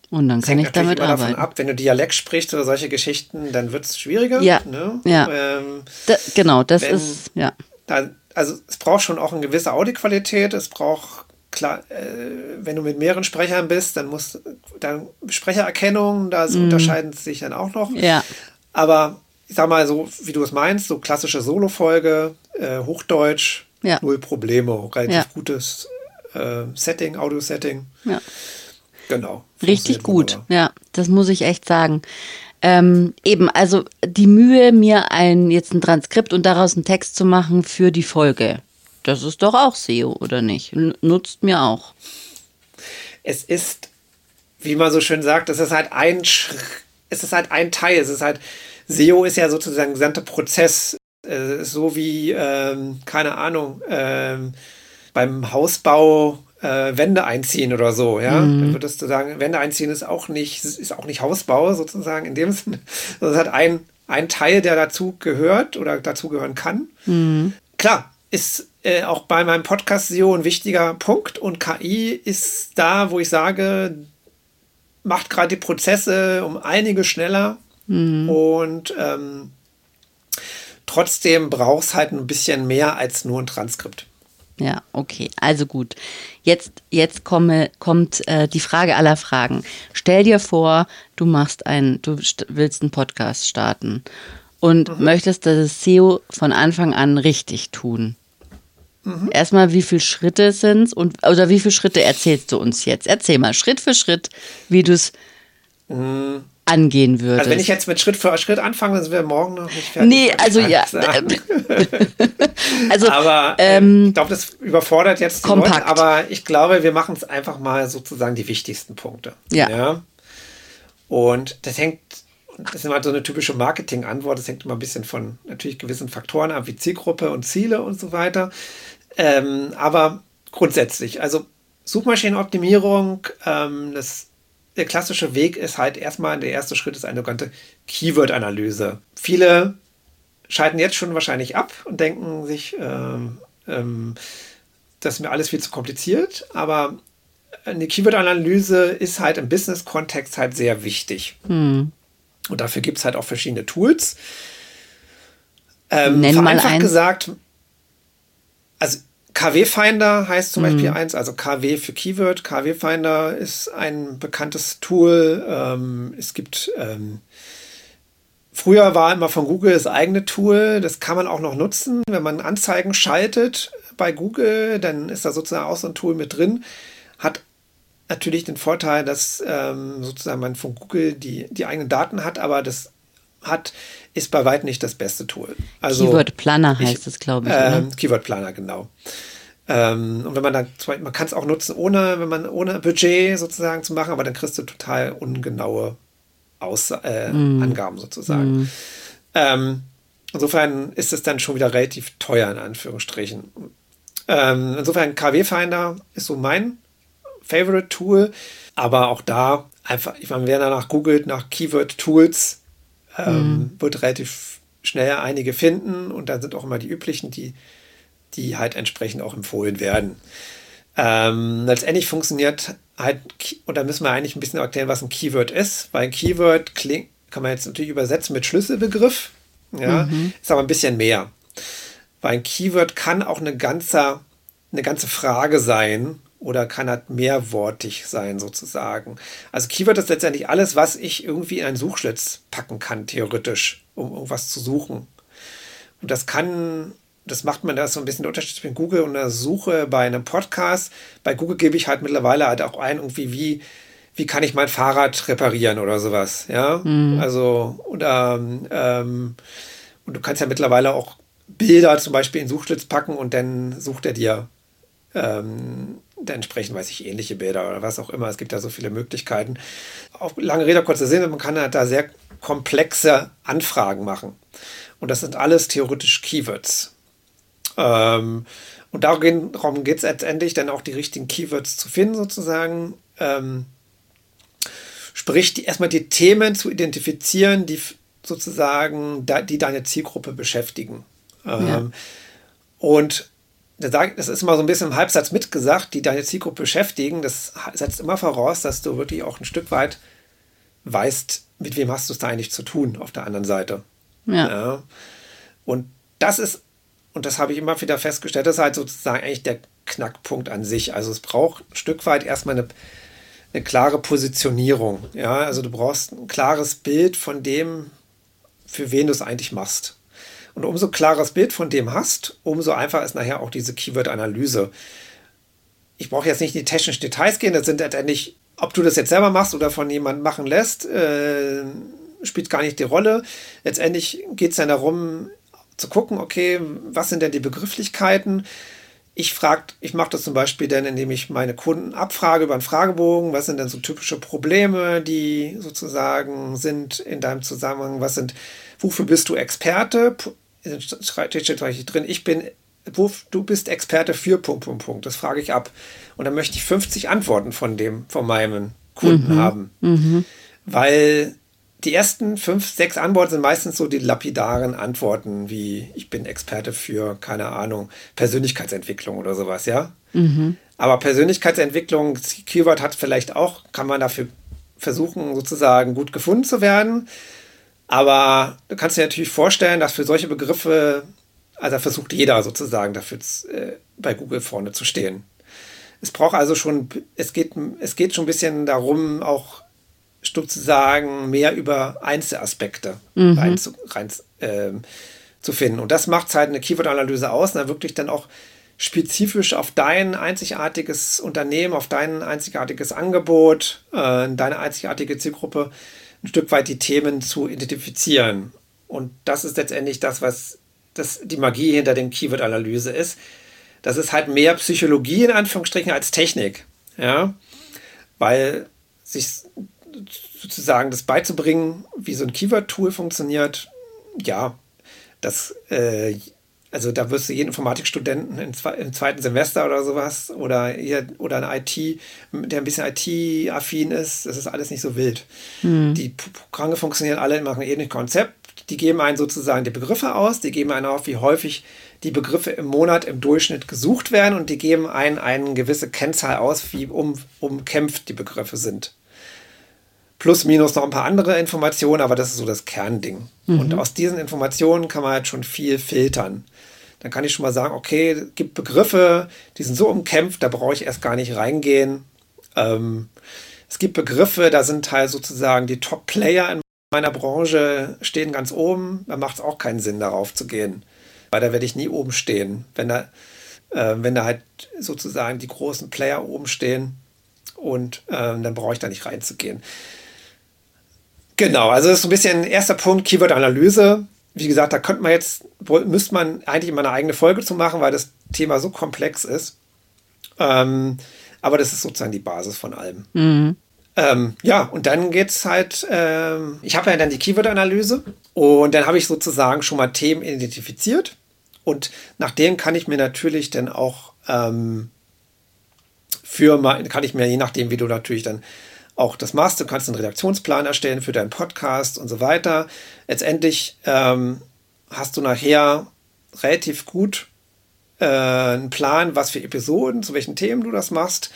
Und dann kann ich damit immer arbeiten. davon ab, wenn du Dialekt sprichst oder solche Geschichten, dann wird es schwieriger. Ja, ne? ja. Ähm, da, genau, das wenn, ist, ja. Da, also es braucht schon auch eine gewisse Audioqualität, es braucht klar, äh, wenn du mit mehreren Sprechern bist, dann muss dann Sprechererkennung, da mm. unterscheiden sich dann auch noch. Ja. Aber ich sag mal so, wie du es meinst, so klassische Solo-Folge, äh, Hochdeutsch, ja. null Probleme, relativ ja. gutes äh, Setting, Audio-Setting. Ja. Genau. Richtig gut, wunderbar. ja, das muss ich echt sagen. Ähm, eben, also die Mühe, mir ein jetzt ein Transkript und daraus einen Text zu machen für die Folge, das ist doch auch SEO, oder nicht? Nutzt mir auch. Es ist, wie man so schön sagt, es ist halt ein, es ist halt ein Teil. Es ist halt, SEO ist ja sozusagen der gesamte Prozess. so wie, ähm, keine Ahnung, ähm, beim Hausbau äh, Wände einziehen oder so, ja. Mhm. Dann würdest du sagen, Wände einziehen ist auch nicht, ist auch nicht Hausbau sozusagen in dem Sinne. Das hat ein, ein Teil, der dazu gehört oder dazu gehören kann. Mhm. Klar, ist äh, auch bei meinem Podcast SEO ein wichtiger Punkt und KI ist da, wo ich sage, macht gerade die Prozesse um einige schneller mhm. und ähm, trotzdem braucht es halt ein bisschen mehr als nur ein Transkript. Ja, okay. Also gut. Jetzt, jetzt komme, kommt äh, die Frage aller Fragen. Stell dir vor, du machst einen, du willst einen Podcast starten und mhm. möchtest das SEO von Anfang an richtig tun. Mhm. Erstmal, wie viele Schritte sind es und oder wie viele Schritte erzählst du uns jetzt? Erzähl mal Schritt für Schritt, wie du es mhm angehen würdest. Also wenn ich jetzt mit Schritt für Schritt anfange, dann sind wir morgen noch nicht fertig. Nee, also ja. also, aber äh, ähm, ich glaube, das überfordert jetzt kompakt. Leute, aber ich glaube, wir machen es einfach mal sozusagen die wichtigsten Punkte. Ja. ja? Und das hängt, das ist immer so eine typische Marketing-Antwort, das hängt immer ein bisschen von natürlich gewissen Faktoren ab, wie Zielgruppe und Ziele und so weiter. Ähm, aber grundsätzlich, also Suchmaschinenoptimierung, ähm, das der klassische Weg ist halt erstmal, der erste Schritt ist eine sogenannte Keyword-Analyse. Viele schalten jetzt schon wahrscheinlich ab und denken sich, ähm, ähm, das ist mir alles viel zu kompliziert, aber eine Keyword-Analyse ist halt im Business-Kontext halt sehr wichtig. Hm. Und dafür gibt es halt auch verschiedene Tools. Ähm, Nenn mal eins. gesagt, KW Finder heißt zum mhm. Beispiel eins, also KW für Keyword. KW Finder ist ein bekanntes Tool. Ähm, es gibt ähm, Früher war immer von Google das eigene Tool, das kann man auch noch nutzen. Wenn man Anzeigen schaltet bei Google, dann ist da sozusagen auch so ein Tool mit drin. Hat natürlich den Vorteil, dass ähm, sozusagen man von Google die, die eigenen Daten hat, aber das hat, ist bei weitem nicht das beste Tool. Also, Keyword Planner heißt es, glaube ich. Äh, Keyword Planner, genau. Ähm, und wenn man dann, man kann es auch nutzen, ohne, wenn man ohne Budget sozusagen zu machen, aber dann kriegst du total ungenaue Aus, äh, mm. Angaben sozusagen. Mm. Ähm, insofern ist es dann schon wieder relativ teuer, in Anführungsstrichen. Ähm, insofern KW Finder ist so mein Favorite Tool, aber auch da einfach, ich meine, wer danach googelt nach Keyword Tools, ähm, mhm. wird relativ schnell einige finden und dann sind auch immer die üblichen, die, die halt entsprechend auch empfohlen werden. Ähm, letztendlich funktioniert halt, und da müssen wir eigentlich ein bisschen erklären, was ein Keyword ist, weil ein Keyword klingt, kann man jetzt natürlich übersetzen mit Schlüsselbegriff, ja, mhm. ist aber ein bisschen mehr. Weil ein Keyword kann auch eine ganze, eine ganze Frage sein oder kann halt mehrwortig sein sozusagen. Also Keyword ist letztendlich alles, was ich irgendwie in einen Suchschlitz packen kann, theoretisch, um irgendwas zu suchen. Und das kann, das macht man da so ein bisschen der Unterschied zwischen Google und der Suche bei einem Podcast. Bei Google gebe ich halt mittlerweile halt auch ein, irgendwie, wie, wie kann ich mein Fahrrad reparieren oder sowas. Ja, mhm. also, oder, ähm, und du kannst ja mittlerweile auch Bilder zum Beispiel in Suchschlitz packen und dann sucht er dir ähm, entsprechend, weiß ich, ähnliche Bilder oder was auch immer. Es gibt da so viele Möglichkeiten. Auf lange Rede, kurzer Sinn, man kann halt da sehr komplexe Anfragen machen. Und das sind alles theoretisch Keywords. Ähm, und darum geht es letztendlich, dann auch die richtigen Keywords zu finden, sozusagen. Ähm, sprich, die, erstmal die Themen zu identifizieren, die sozusagen, die deine Zielgruppe beschäftigen. Ähm, ja. Und das ist immer so ein bisschen im Halbsatz mitgesagt, die deine Zielgruppe beschäftigen. Das setzt immer voraus, dass du wirklich auch ein Stück weit weißt, mit wem hast du es da eigentlich zu tun auf der anderen Seite. Ja. ja. Und das ist, und das habe ich immer wieder festgestellt, das ist halt sozusagen eigentlich der Knackpunkt an sich. Also es braucht ein Stück weit erstmal eine, eine klare Positionierung. Ja, also du brauchst ein klares Bild von dem, für wen du es eigentlich machst. Und umso klares Bild von dem hast, umso einfacher ist nachher auch diese Keyword-Analyse. Ich brauche jetzt nicht in die technischen Details gehen, das sind letztendlich, ob du das jetzt selber machst oder von jemandem machen lässt, äh, spielt gar nicht die Rolle. Letztendlich geht es dann darum, zu gucken, okay, was sind denn die Begrifflichkeiten? Ich frage, ich mache das zum Beispiel dann, indem ich meine Kunden abfrage über einen Fragebogen, was sind denn so typische Probleme, die sozusagen sind in deinem Zusammenhang, was sind, wofür bist du Experte? steht drin, ich bin, du bist Experte für Punkt, Punkt, Punkt. Das frage ich ab. Und dann möchte ich 50 Antworten von dem, von meinem Kunden mhm. haben. Mhm. Weil die ersten fünf, sechs Antworten sind meistens so die lapidaren Antworten, wie ich bin Experte für, keine Ahnung, Persönlichkeitsentwicklung oder sowas, ja. Mhm. Aber Persönlichkeitsentwicklung, Keyword hat vielleicht auch, kann man dafür versuchen, sozusagen gut gefunden zu werden. Aber du kannst dir natürlich vorstellen, dass für solche Begriffe, also versucht jeder sozusagen dafür äh, bei Google vorne zu stehen. Es braucht also schon, es geht, es geht schon ein bisschen darum, auch sozusagen mehr über Einzelaspekte mhm. rein, zu, rein äh, zu finden. Und das macht halt eine Keyword-Analyse aus, da wirklich dann auch spezifisch auf dein einzigartiges Unternehmen, auf dein einzigartiges Angebot, äh, deine einzigartige Zielgruppe ein Stück weit die Themen zu identifizieren. Und das ist letztendlich das, was das, die Magie hinter dem Keyword-Analyse ist. Das ist halt mehr Psychologie in Anführungsstrichen als Technik. Ja, weil sich sozusagen das beizubringen, wie so ein Keyword-Tool funktioniert, ja, das äh, also da wirst du jeden Informatikstudenten im, zweiten Semester oder sowas oder, oder ein IT, der ein bisschen IT-affin ist, das ist alles nicht so wild. Mhm. Die Programme funktionieren alle nach einem ähnlichen Konzept. Die geben einen sozusagen die Begriffe aus, die geben einen auf, wie häufig die Begriffe im Monat im Durchschnitt gesucht werden und die geben einen eine gewisse Kennzahl aus, wie um, umkämpft die Begriffe sind. Plus, minus noch ein paar andere Informationen, aber das ist so das Kernding. Mhm. Und aus diesen Informationen kann man halt schon viel filtern dann kann ich schon mal sagen, okay, es gibt Begriffe, die sind so umkämpft, da brauche ich erst gar nicht reingehen. Ähm, es gibt Begriffe, da sind halt sozusagen die Top-Player in meiner Branche stehen ganz oben. Da macht es auch keinen Sinn, darauf zu gehen. Weil da werde ich nie oben stehen. Wenn da, äh, wenn da halt sozusagen die großen Player oben stehen und äh, dann brauche ich da nicht reinzugehen. Genau, also das ist so ein bisschen erster Punkt, Keyword-Analyse wie gesagt, da könnte man jetzt, müsste man eigentlich immer eine eigene Folge zu machen, weil das Thema so komplex ist. Ähm, aber das ist sozusagen die Basis von allem. Mhm. Ähm, ja, und dann geht es halt, ähm, ich habe ja dann die Keyword-Analyse und dann habe ich sozusagen schon mal Themen identifiziert und nach dem kann ich mir natürlich dann auch ähm, für, kann ich mir je nachdem, wie du natürlich dann auch das machst. Du kannst einen Redaktionsplan erstellen für deinen Podcast und so weiter. Letztendlich ähm, hast du nachher relativ gut äh, einen Plan, was für Episoden, zu welchen Themen du das machst.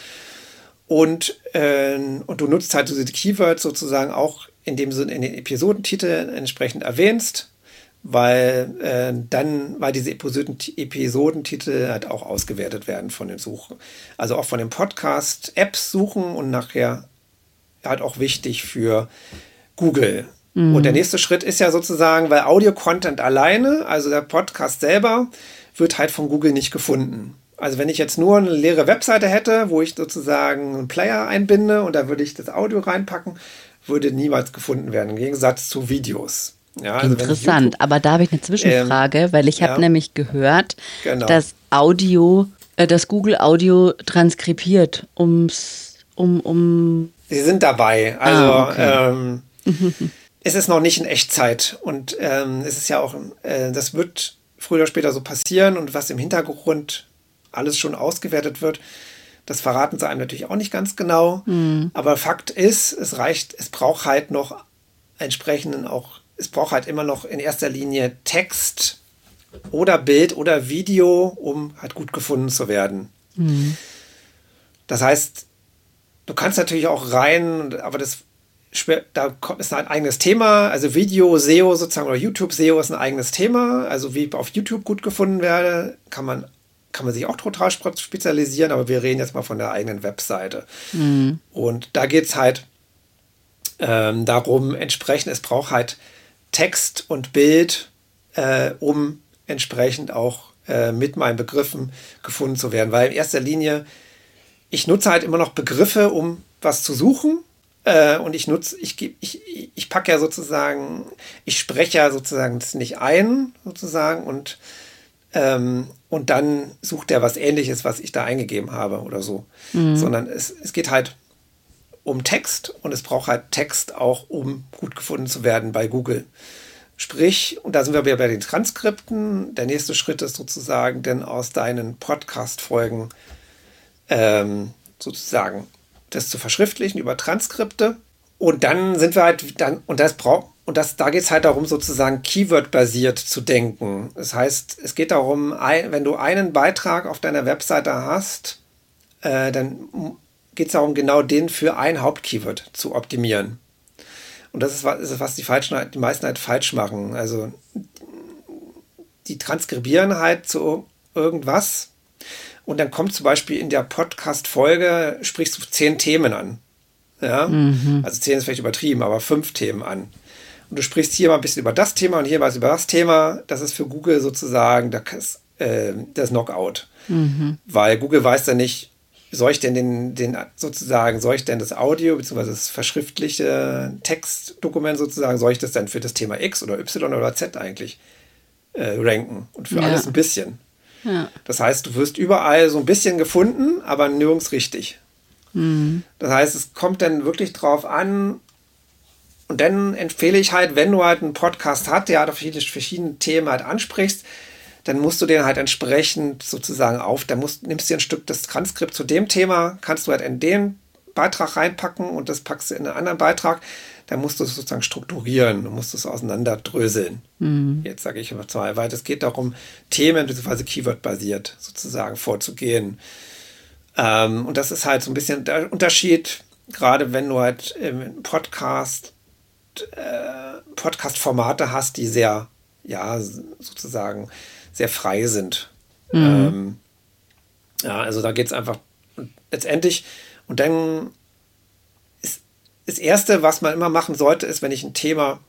Und, äh, und du nutzt halt diese Keywords sozusagen auch, indem du in den Episodentitel entsprechend erwähnst, weil äh, dann, weil diese Episoden, Episodentitel halt auch ausgewertet werden von den Suchen. Also auch von den Podcast-Apps suchen und nachher halt auch wichtig für Google. Mhm. Und der nächste Schritt ist ja sozusagen, weil Audio-Content alleine, also der Podcast selber, wird halt von Google nicht gefunden. Also wenn ich jetzt nur eine leere Webseite hätte, wo ich sozusagen einen Player einbinde und da würde ich das Audio reinpacken, würde niemals gefunden werden, im Gegensatz zu Videos. Ja, also Interessant, aber da habe ich eine Zwischenfrage, ähm, weil ich habe ja, nämlich gehört, genau. dass Audio, äh, dass Google Audio transkribiert, ums, um, um. Sie sind dabei. Also ah, okay. ähm, es ist noch nicht in Echtzeit und ähm, es ist ja auch, äh, das wird früher oder später so passieren und was im Hintergrund alles schon ausgewertet wird, das verraten sie einem natürlich auch nicht ganz genau. Mhm. Aber Fakt ist, es reicht, es braucht halt noch entsprechenden auch, es braucht halt immer noch in erster Linie Text oder Bild oder Video, um halt gut gefunden zu werden. Mhm. Das heißt, du kannst natürlich auch rein, aber das da ist ein eigenes Thema. Also Video, SEO sozusagen oder YouTube SEO ist ein eigenes Thema. Also wie ich auf YouTube gut gefunden werde, kann man kann man sich auch total spezialisieren, aber wir reden jetzt mal von der eigenen Webseite. Mhm. Und da geht es halt ähm, darum, entsprechend, es braucht halt Text und Bild, äh, um entsprechend auch äh, mit meinen Begriffen gefunden zu werden. Weil in erster Linie, ich nutze halt immer noch Begriffe, um was zu suchen. Äh, und ich nutze, ich, ich, ich packe ja sozusagen, ich spreche ja sozusagen das nicht ein, sozusagen, und ähm, und dann sucht er was ähnliches, was ich da eingegeben habe oder so. Mhm. Sondern es, es geht halt um Text und es braucht halt Text auch, um gut gefunden zu werden bei Google. Sprich, und da sind wir wieder bei den Transkripten. Der nächste Schritt ist sozusagen, denn aus deinen Podcast-Folgen ähm, sozusagen das zu verschriftlichen über Transkripte. Und dann sind wir halt dann, und das braucht, und das, da geht es halt darum, sozusagen Keyword-basiert zu denken. Das heißt, es geht darum, ein, wenn du einen Beitrag auf deiner Webseite hast, äh, dann geht es darum, genau den für ein Hauptkeyword zu optimieren. Und das ist, ist was die, falschen, die meisten halt falsch machen. Also die transkribieren halt zu irgendwas und dann kommt zum Beispiel in der Podcast-Folge, sprichst du zehn Themen an. Ja? Mhm. Also zehn ist vielleicht übertrieben, aber fünf Themen an und du sprichst hier mal ein bisschen über das Thema und hier mal über das Thema, das ist für Google sozusagen das, äh, das Knockout. Mhm. Weil Google weiß dann nicht, soll ich denn den, den sozusagen, soll ich denn das Audio bzw. das verschriftliche Textdokument sozusagen, soll ich das dann für das Thema X oder Y oder Z eigentlich äh, ranken? Und für ja. alles ein bisschen. Ja. Das heißt, du wirst überall so ein bisschen gefunden, aber nirgends richtig. Mhm. Das heißt, es kommt dann wirklich drauf an, und dann empfehle ich halt, wenn du halt einen Podcast hast, der halt auf verschiedene Themen halt ansprichst, dann musst du den halt entsprechend sozusagen auf, dann musst, nimmst du dir ein Stück des Transkripts zu dem Thema, kannst du halt in den Beitrag reinpacken und das packst du in einen anderen Beitrag, dann musst du es sozusagen strukturieren, du musst es auseinanderdröseln. Mhm. Jetzt sage ich immer zwei, weil es geht darum, Themen bzw. Keyword-basiert sozusagen vorzugehen. Ähm, und das ist halt so ein bisschen der Unterschied, gerade wenn du halt im Podcast äh, Podcast-Formate hast, die sehr, ja, sozusagen sehr frei sind. Mhm. Ähm, ja, also da geht es einfach letztendlich und dann ist das Erste, was man immer machen sollte, ist, wenn ich ein Thema,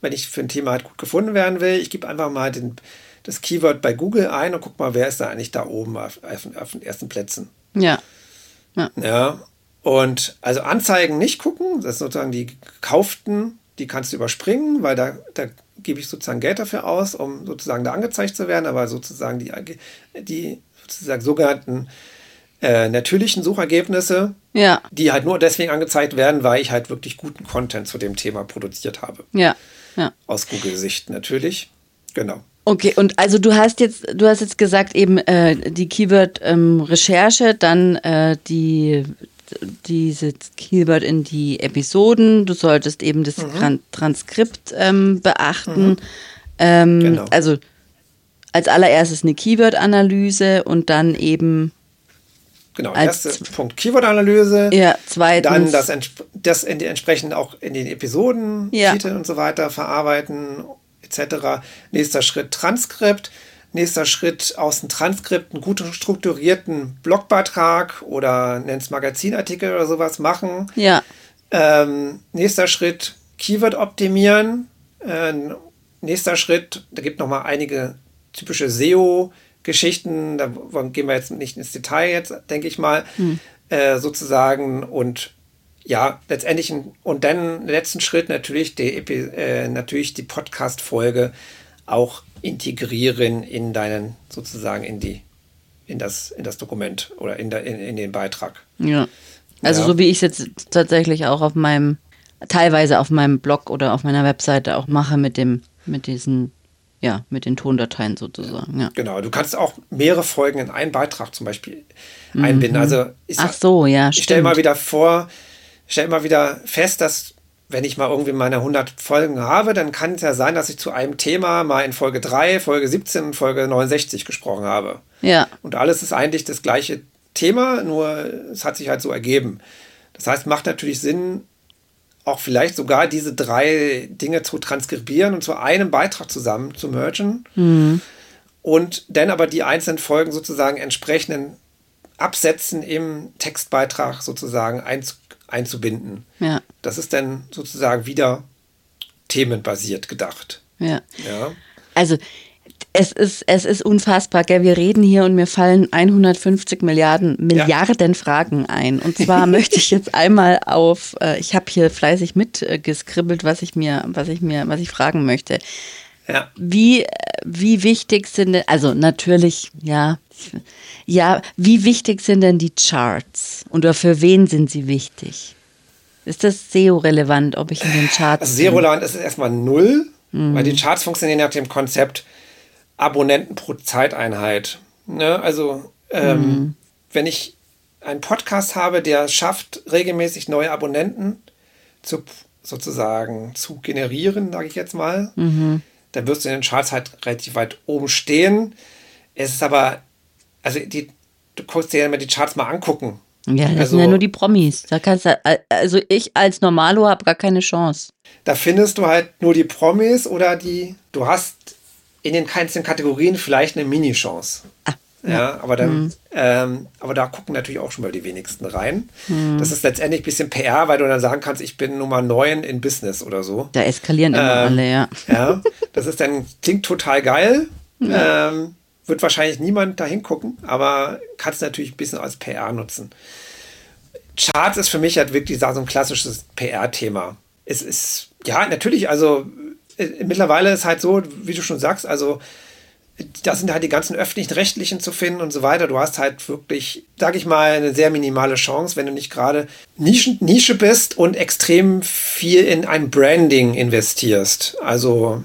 wenn ich für ein Thema halt gut gefunden werden will, ich gebe einfach mal den, das Keyword bei Google ein und guck mal, wer ist da eigentlich da oben auf, auf, auf den ersten Plätzen. Ja. Ja. ja. Und also Anzeigen nicht gucken, das sind sozusagen die gekauften, die kannst du überspringen, weil da, da gebe ich sozusagen Geld dafür aus, um sozusagen da angezeigt zu werden, aber sozusagen die, die sozusagen sogenannten äh, natürlichen Suchergebnisse, ja. die halt nur deswegen angezeigt werden, weil ich halt wirklich guten Content zu dem Thema produziert habe. Ja. ja. Aus Google-Sicht natürlich. Genau. Okay, und also du hast jetzt, du hast jetzt gesagt, eben äh, die Keyword-Recherche, ähm, dann äh, die diese Keyword in die Episoden. Du solltest eben das mhm. Transkript ähm, beachten. Mhm. Ähm, genau. Also als allererstes eine Keyword-Analyse und dann eben. Genau, als, erster Punkt Keyword-Analyse. Ja, zweitens. Dann das, das in entsprechend auch in den Episoden, ja. Titel und so weiter verarbeiten, etc. Nächster Schritt Transkript. Nächster Schritt aus dem Transkript einen gut strukturierten Blogbeitrag oder nennt es Magazinartikel oder sowas machen. Ja. Ähm, nächster Schritt Keyword optimieren. Äh, nächster Schritt, da gibt noch mal einige typische SEO-Geschichten. Da gehen wir jetzt nicht ins Detail jetzt, denke ich mal, hm. äh, sozusagen. Und ja, letztendlich und dann letzten Schritt natürlich die, äh, natürlich die Podcast-Folge auch integrieren in deinen sozusagen in die in das in das Dokument oder in, der, in, in den Beitrag. Ja. Also ja. so wie ich es jetzt tatsächlich auch auf meinem teilweise auf meinem Blog oder auf meiner Webseite auch mache mit dem mit diesen ja, mit den Tondateien sozusagen. Ja. Genau, du kannst auch mehrere Folgen in einen Beitrag zum Beispiel einbinden. Mhm. Also ich, Ach so, ja. Ich stelle mal wieder vor, stelle immer wieder fest, dass wenn ich mal irgendwie meine 100 Folgen habe, dann kann es ja sein, dass ich zu einem Thema mal in Folge 3, Folge 17, Folge 69 gesprochen habe. Ja. Und alles ist eigentlich das gleiche Thema, nur es hat sich halt so ergeben. Das heißt, macht natürlich Sinn, auch vielleicht sogar diese drei Dinge zu transkribieren und zu einem Beitrag zusammen zu mergen. Mhm. Und dann aber die einzelnen Folgen sozusagen entsprechenden Absätzen im Textbeitrag sozusagen einz einzubinden. Ja. Das ist dann sozusagen wieder themenbasiert gedacht. Ja. ja. Also es ist, es ist unfassbar, gell? Wir reden hier und mir fallen 150 Milliarden, Milliarden ja. Fragen ein. Und zwar möchte ich jetzt einmal auf, äh, ich habe hier fleißig mitgeskribbelt, was ich mir, was ich mir, was ich fragen möchte. Ja. Wie, wie wichtig sind denn, also natürlich, ja, ja, wie wichtig sind denn die Charts? Und für wen sind sie wichtig? Ist das SEO-relevant, ob ich in den Charts. Also SEO-relevant ist erstmal null, mhm. weil die Charts funktionieren nach dem Konzept, Abonnenten pro Zeiteinheit. Ne? Also, ähm, mhm. wenn ich einen Podcast habe, der schafft, regelmäßig neue Abonnenten zu, sozusagen zu generieren, sage ich jetzt mal, mhm. dann wirst du in den Charts halt relativ weit oben stehen. Es ist aber, also die, du kannst dir ja immer die Charts mal angucken. Ja, das also, sind ja nur die Promis. Da kannst du, also ich als Normalo habe gar keine Chance. Da findest du halt nur die Promis oder die, du hast in den einzelnen Kategorien vielleicht eine Mini-Chance. Ah, ja. ja. aber dann, mhm. ähm, aber da gucken natürlich auch schon mal die wenigsten rein. Mhm. Das ist letztendlich ein bisschen PR, weil du dann sagen kannst, ich bin Nummer 9 in Business oder so. Da eskalieren immer ähm, alle, ja. Ja, das ist dann, klingt total geil. Ja. Ähm, wird wahrscheinlich niemand da hingucken, aber kannst natürlich ein bisschen als PR nutzen. Charts ist für mich halt wirklich so ein klassisches PR-Thema. Es ist, ja, natürlich, also mittlerweile ist halt so, wie du schon sagst, also da sind halt die ganzen öffentlichen Rechtlichen zu finden und so weiter. Du hast halt wirklich, sag ich mal, eine sehr minimale Chance, wenn du nicht gerade Nischen, Nische bist und extrem viel in ein Branding investierst. Also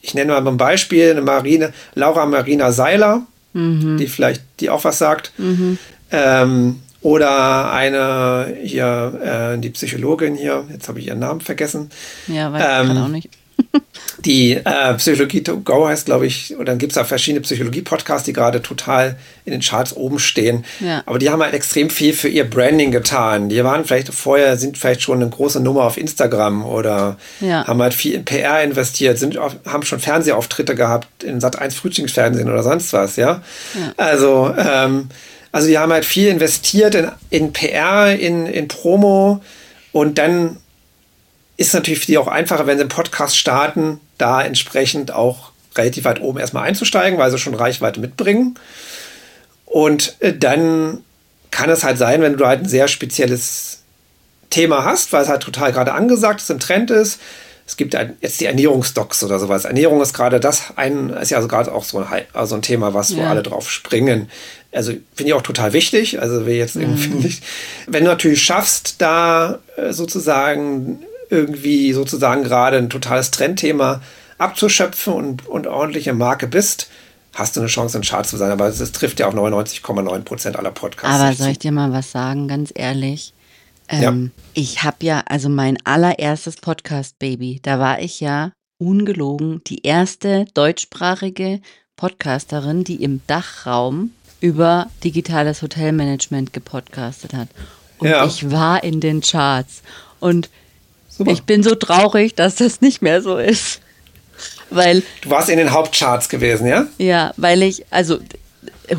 ich nenne mal ein Beispiel, eine Marine, Laura Marina Seiler, mhm. die vielleicht, die auch was sagt. Mhm. Ähm, oder eine hier, äh, die Psychologin hier, jetzt habe ich ihren Namen vergessen. Ja, weiß ähm, ich auch nicht. Die äh, Psychologie to go heißt, glaube ich, und dann gibt es auch verschiedene Psychologie-Podcasts, die gerade total in den Charts oben stehen. Ja. Aber die haben halt extrem viel für ihr Branding getan. Die waren vielleicht vorher, sind vielleicht schon eine große Nummer auf Instagram oder ja. haben halt viel in PR investiert, sind haben schon Fernsehauftritte gehabt in Sat 1 Frühstücksfernsehen oder sonst was, ja. ja. Also, ähm, also die haben halt viel investiert in, in PR, in, in Promo und dann ist natürlich für die auch einfacher, wenn sie einen Podcast starten, da entsprechend auch relativ weit oben erstmal einzusteigen, weil sie schon Reichweite mitbringen. Und äh, dann kann es halt sein, wenn du halt ein sehr spezielles Thema hast, weil es halt total gerade angesagt ist, im Trend ist. Es gibt jetzt die Ernährungsdocs oder sowas. Ernährung ist gerade das ein, ist ja also gerade auch so ein, also ein Thema, was ja. wo alle drauf springen. Also finde ich auch total wichtig. Also wir jetzt irgendwie mhm. nicht, wenn du natürlich schaffst, da äh, sozusagen irgendwie sozusagen gerade ein totales Trendthema abzuschöpfen und, und ordentliche Marke bist, hast du eine Chance, ein Chart zu sein. Aber das trifft ja auch 99,9 Prozent aller Podcasts. Aber soll ich dir mal was sagen, ganz ehrlich? Ähm, ja. Ich habe ja, also mein allererstes Podcast-Baby, da war ich ja ungelogen die erste deutschsprachige Podcasterin, die im Dachraum über digitales Hotelmanagement gepodcastet hat. Und ja. ich war in den Charts. Und Super. Ich bin so traurig, dass das nicht mehr so ist. Weil. Du warst in den Hauptcharts gewesen, ja? Ja, weil ich, also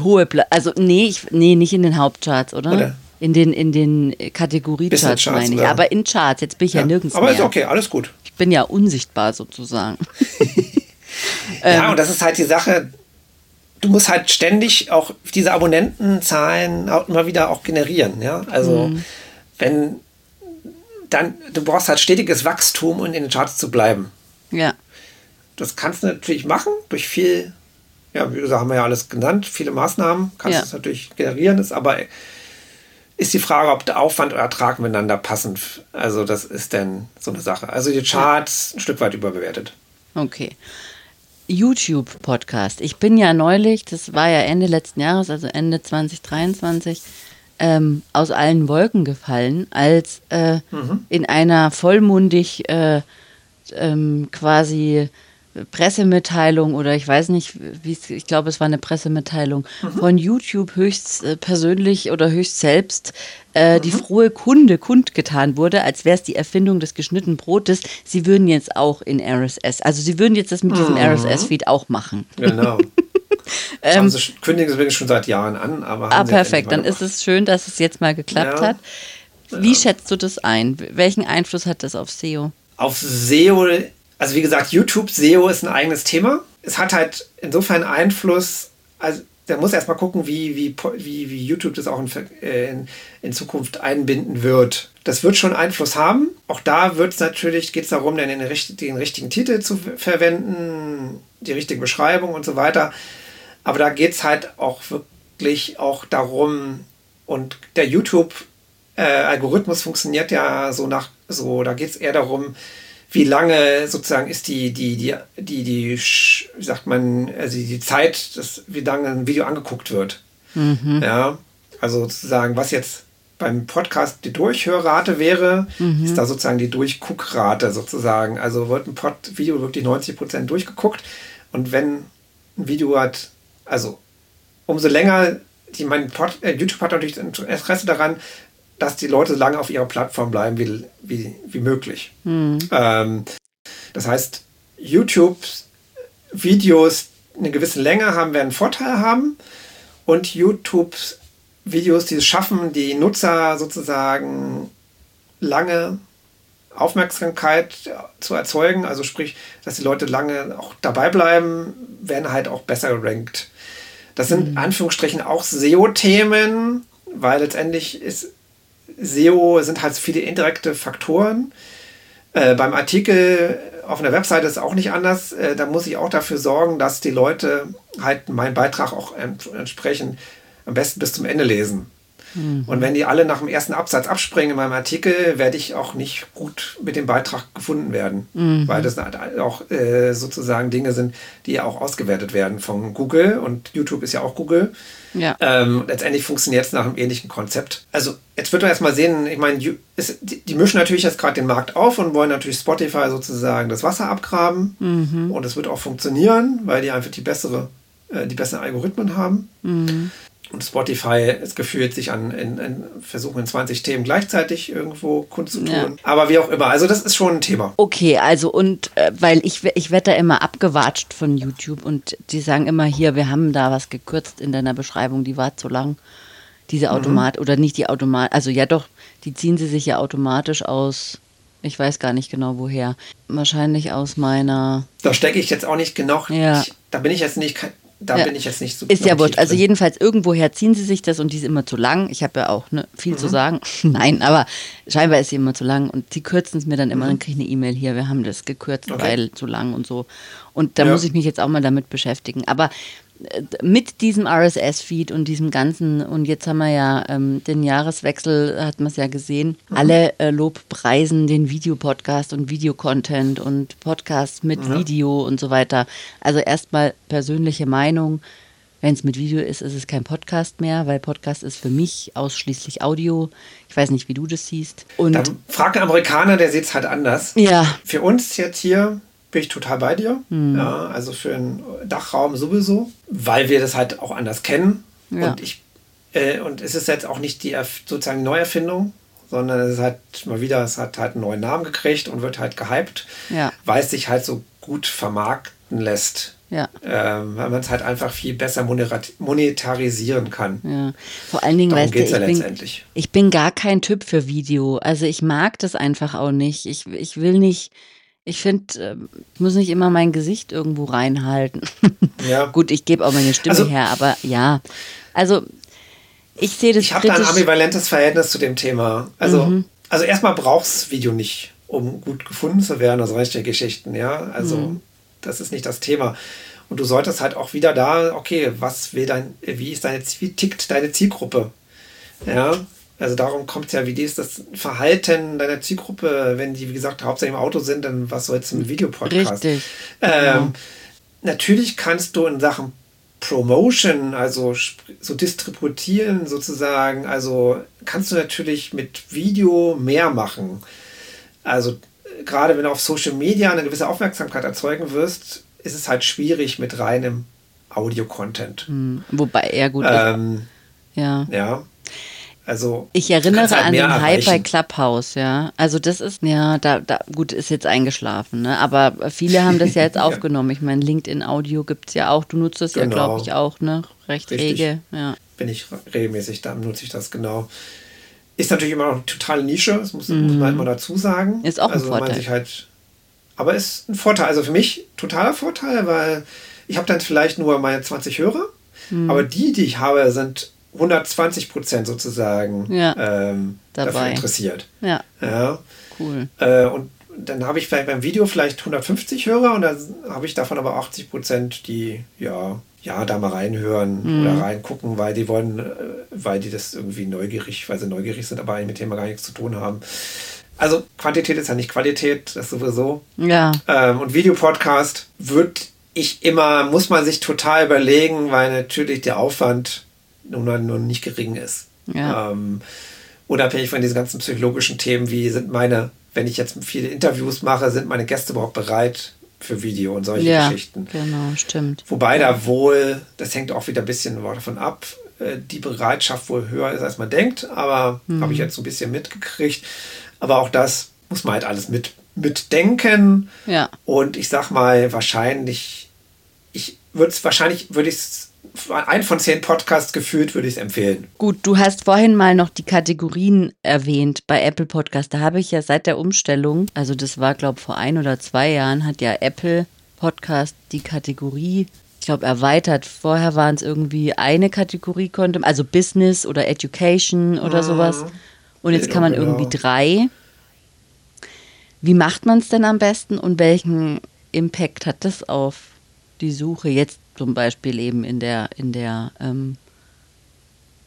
hohe Pla also nee, ich, nee, nicht in den Hauptcharts, oder? oder? In den, in den Kategoriecharts meine ich. Ja. Aber in Charts, jetzt bin ich ja, ja nirgends Aber mehr. ist okay, alles gut. Ich bin ja unsichtbar sozusagen. ja, ähm, und das ist halt die Sache, du musst halt ständig auch diese Abonnentenzahlen auch immer wieder auch generieren. Ja? Also mhm. wenn dann, du brauchst halt stetiges Wachstum, um in den Charts zu bleiben. Ja. Das kannst du natürlich machen durch viel, ja, wie gesagt, haben wir ja alles genannt, viele Maßnahmen kannst ja. du es natürlich generieren, ist aber ist die Frage, ob der Aufwand und Ertrag miteinander passen. Also das ist dann so eine Sache. Also die Charts ein Stück weit überbewertet. Okay. YouTube-Podcast. Ich bin ja neulich, das war ja Ende letzten Jahres, also Ende 2023, ähm, aus allen Wolken gefallen, als äh, mhm. in einer vollmundig äh, ähm, quasi Pressemitteilung oder ich weiß nicht, wie ich glaube, es war eine Pressemitteilung mhm. von YouTube höchst äh, persönlich oder höchst selbst äh, mhm. die frohe Kunde kundgetan wurde, als wäre es die Erfindung des geschnittenen Brotes. Sie würden jetzt auch in RSS, also sie würden jetzt das mit diesem mhm. RSS-Feed auch machen. Genau. ähm, also kündigen sie schon seit Jahren an, aber. Ah, perfekt. Dann ist es schön, dass es jetzt mal geklappt ja. hat. Wie ja. schätzt du das ein? Welchen Einfluss hat das auf SEO? Auf SEO also wie gesagt, YouTube SEO ist ein eigenes Thema. Es hat halt insofern Einfluss, also der muss erstmal gucken, wie, wie, wie, wie YouTube das auch in, äh, in, in, Zukunft einbinden wird. Das wird schon Einfluss haben. Auch da wird es natürlich, geht es darum, den, den richtigen Titel zu verwenden, die richtige Beschreibung und so weiter. Aber da geht es halt auch wirklich auch darum, und der YouTube-Algorithmus äh, funktioniert ja so nach, so, da geht es eher darum, wie lange sozusagen ist die, die, die, die, die, wie sagt man, also die Zeit, das, wie lange ein Video angeguckt wird. Mhm. Ja, also sozusagen, was jetzt beim Podcast die Durchhörrate wäre, mhm. ist da sozusagen die Durchguckrate sozusagen. Also wird ein Pod Video wirklich 90 Prozent durchgeguckt und wenn ein Video hat, also umso länger, die, mein Pod, äh, YouTube hat natürlich Interesse daran, dass die Leute so lange auf ihrer Plattform bleiben wie, wie, wie möglich. Mhm. Ähm, das heißt, YouTube-Videos eine gewisse Länge haben, werden einen Vorteil haben und YouTube-Videos, die es schaffen, die Nutzer sozusagen lange Aufmerksamkeit zu erzeugen, also sprich, dass die Leute lange auch dabei bleiben, werden halt auch besser gerankt. Das sind mhm. Anführungsstrichen auch SEO-Themen, weil letztendlich ist SEO sind halt viele indirekte Faktoren. Äh, beim Artikel auf einer Webseite ist es auch nicht anders. Äh, da muss ich auch dafür sorgen, dass die Leute halt meinen Beitrag auch entsprechend am besten bis zum Ende lesen. Mhm. Und wenn die alle nach dem ersten Absatz abspringen in meinem Artikel, werde ich auch nicht gut mit dem Beitrag gefunden werden. Mhm. Weil das halt auch äh, sozusagen Dinge sind, die ja auch ausgewertet werden von Google und YouTube ist ja auch Google. Ja. Ähm, letztendlich funktioniert es nach einem ähnlichen Konzept. Also jetzt wird man erstmal sehen, ich meine, die, die, mischen natürlich jetzt gerade den Markt auf und wollen natürlich Spotify sozusagen das Wasser abgraben. Mhm. Und es wird auch funktionieren, weil die einfach die bessere, äh, die besseren Algorithmen haben. Mhm. Und Spotify ist gefühlt, sich an in, in versuchen in 20 Themen gleichzeitig irgendwo kundzutun. Ja. Aber wie auch immer, also das ist schon ein Thema. Okay, also und äh, weil ich, ich werde da immer abgewatscht von YouTube und die sagen immer hier, wir haben da was gekürzt in deiner Beschreibung, die war zu lang. Diese mhm. Automat mhm. oder nicht die Automat, also ja doch, die ziehen sie sich ja automatisch aus ich weiß gar nicht genau woher. Wahrscheinlich aus meiner. Da stecke ich jetzt auch nicht genug. Ja. Ich, da bin ich jetzt nicht da ja. bin ich jetzt nicht so. Ist ja wurscht. Also jedenfalls irgendwoher ziehen sie sich das und die ist immer zu lang. Ich habe ja auch ne, viel mhm. zu sagen. Nein, aber scheinbar ist sie immer zu lang und sie kürzen es mir dann immer. Mhm. Dann kriege ich eine E-Mail hier, wir haben das gekürzt, okay. weil zu lang und so. Und da ja. muss ich mich jetzt auch mal damit beschäftigen. Aber mit diesem RSS-Feed und diesem ganzen, und jetzt haben wir ja ähm, den Jahreswechsel, hat man es ja gesehen, mhm. alle äh, Lobpreisen den Videopodcast und Videocontent und Podcasts mit mhm. Video und so weiter. Also erstmal persönliche Meinung. Wenn es mit Video ist, ist es kein Podcast mehr, weil Podcast ist für mich ausschließlich Audio. Ich weiß nicht, wie du das siehst. Und Dann fragt ein Amerikaner, der sieht es halt anders. Ja. Für uns jetzt hier bin ich total bei dir. Mhm. Ja, also für einen Dachraum sowieso, weil wir das halt auch anders kennen. Ja. Und ich äh, und es ist jetzt auch nicht die sozusagen Neuerfindung, sondern es hat mal wieder, es hat halt einen neuen Namen gekriegt und wird halt gehypt, ja. weil es sich halt so gut vermarkten lässt. Ja. Ähm, weil man es halt einfach viel besser monetarisieren kann. Ja. Vor allen Dingen, Darum weißt du, ich, ja bin, letztendlich. ich bin gar kein Typ für Video. Also ich mag das einfach auch nicht. Ich, ich will nicht, ich finde, ich muss nicht immer mein Gesicht irgendwo reinhalten. Ja. Gut, ich gebe auch meine Stimme Also- her, aber ja. Also ich sehe das Ich habe da ein ambivalentes Verhältnis zu dem Thema. Also, Mhm. also erstmal brauchst Video nicht, um gut gefunden zu werden, also rechte Geschichten, ja. Also Mhm. das ist nicht das Thema. Und du solltest halt auch wieder da, okay, was will dein, wie ist deine, wie tickt deine Zielgruppe? Ja. Also darum kommt es ja, wie ist das Verhalten deiner Zielgruppe, wenn die, wie gesagt, hauptsächlich im Auto sind, dann was soll jetzt ein Videopodcast? Richtig. Ähm, Genau. Natürlich kannst du in Sachen Promotion, also so distributieren sozusagen, also kannst du natürlich mit Video mehr machen. Also äh, gerade wenn du auf Social Media eine gewisse Aufmerksamkeit erzeugen wirst, ist es halt schwierig mit reinem Audio-Content. Hm, Wobei, ja gut, Ähm, ja. ja, also Ich erinnere halt an den Hype bei erreichen. Clubhouse, ja. Also das ist, ja, da, da, gut, ist jetzt eingeschlafen, ne? Aber viele haben das ja jetzt Ja. aufgenommen. Ich meine, LinkedIn-Audio gibt es ja auch. Du nutzt das ja, Genau. glaube ich, auch, ne? Recht Richtig. rege, ja. bin ich regelmäßig, da nutze ich das genau. Ist natürlich immer noch eine totale Nische, das muss, muss man halt mal dazu sagen. Mhm. Ist auch ein also, man Vorteil. sich halt, aber ist ein Vorteil, also für mich totaler Vorteil, weil ich habe dann vielleicht nur meine 20 Hörer, Mhm. aber die, die ich habe, sind 120 Prozent sozusagen Ja. ähm, dafür interessiert. Ja, Ja. cool. Äh, und dann habe ich vielleicht beim Video vielleicht 150 Hörer und dann habe ich davon aber 80 Prozent, die ja, ja da mal reinhören oder reingucken, weil die wollen, äh, weil die das irgendwie neugierig, weil sie neugierig sind, aber eigentlich mit dem Thema gar nichts zu tun haben. Also Quantität ist ja nicht Qualität, das sowieso. Ja, Ähm, und Videopodcast würde ich immer, muss man sich total überlegen, weil natürlich der Aufwand nun, mal nur nicht gering ist. Ja. Ähm, unabhängig von diesen ganzen psychologischen Themen, wie sind meine, wenn ich jetzt viele Interviews mache, sind meine Gäste überhaupt bereit für Video und solche ja, Geschichten. genau, stimmt. Wobei da wohl, das hängt auch wieder ein bisschen davon ab, äh, die Bereitschaft wohl höher ist, als man denkt, aber Mhm. habe ich jetzt so ein bisschen mitgekriegt. Aber auch das muss man halt alles mit, mitdenken. Ja, Und ich sag mal, wahrscheinlich, ich würde es wahrscheinlich, würde ich es, ein von zehn Podcasts gefühlt, würde ich es empfehlen. Gut, du hast vorhin mal noch die Kategorien erwähnt bei Apple Podcast. Da habe ich ja seit der Umstellung, also das war glaube vor ein oder zwei Jahren, hat ja Apple Podcast die Kategorie, ich glaube, erweitert. Vorher waren es irgendwie eine Kategorie, konnte, also Business oder Education oder sowas. Und jetzt kann man Genau. irgendwie drei. Wie macht man es denn am besten und welchen Impact hat das auf die Suche jetzt zum Beispiel eben in der in der ähm,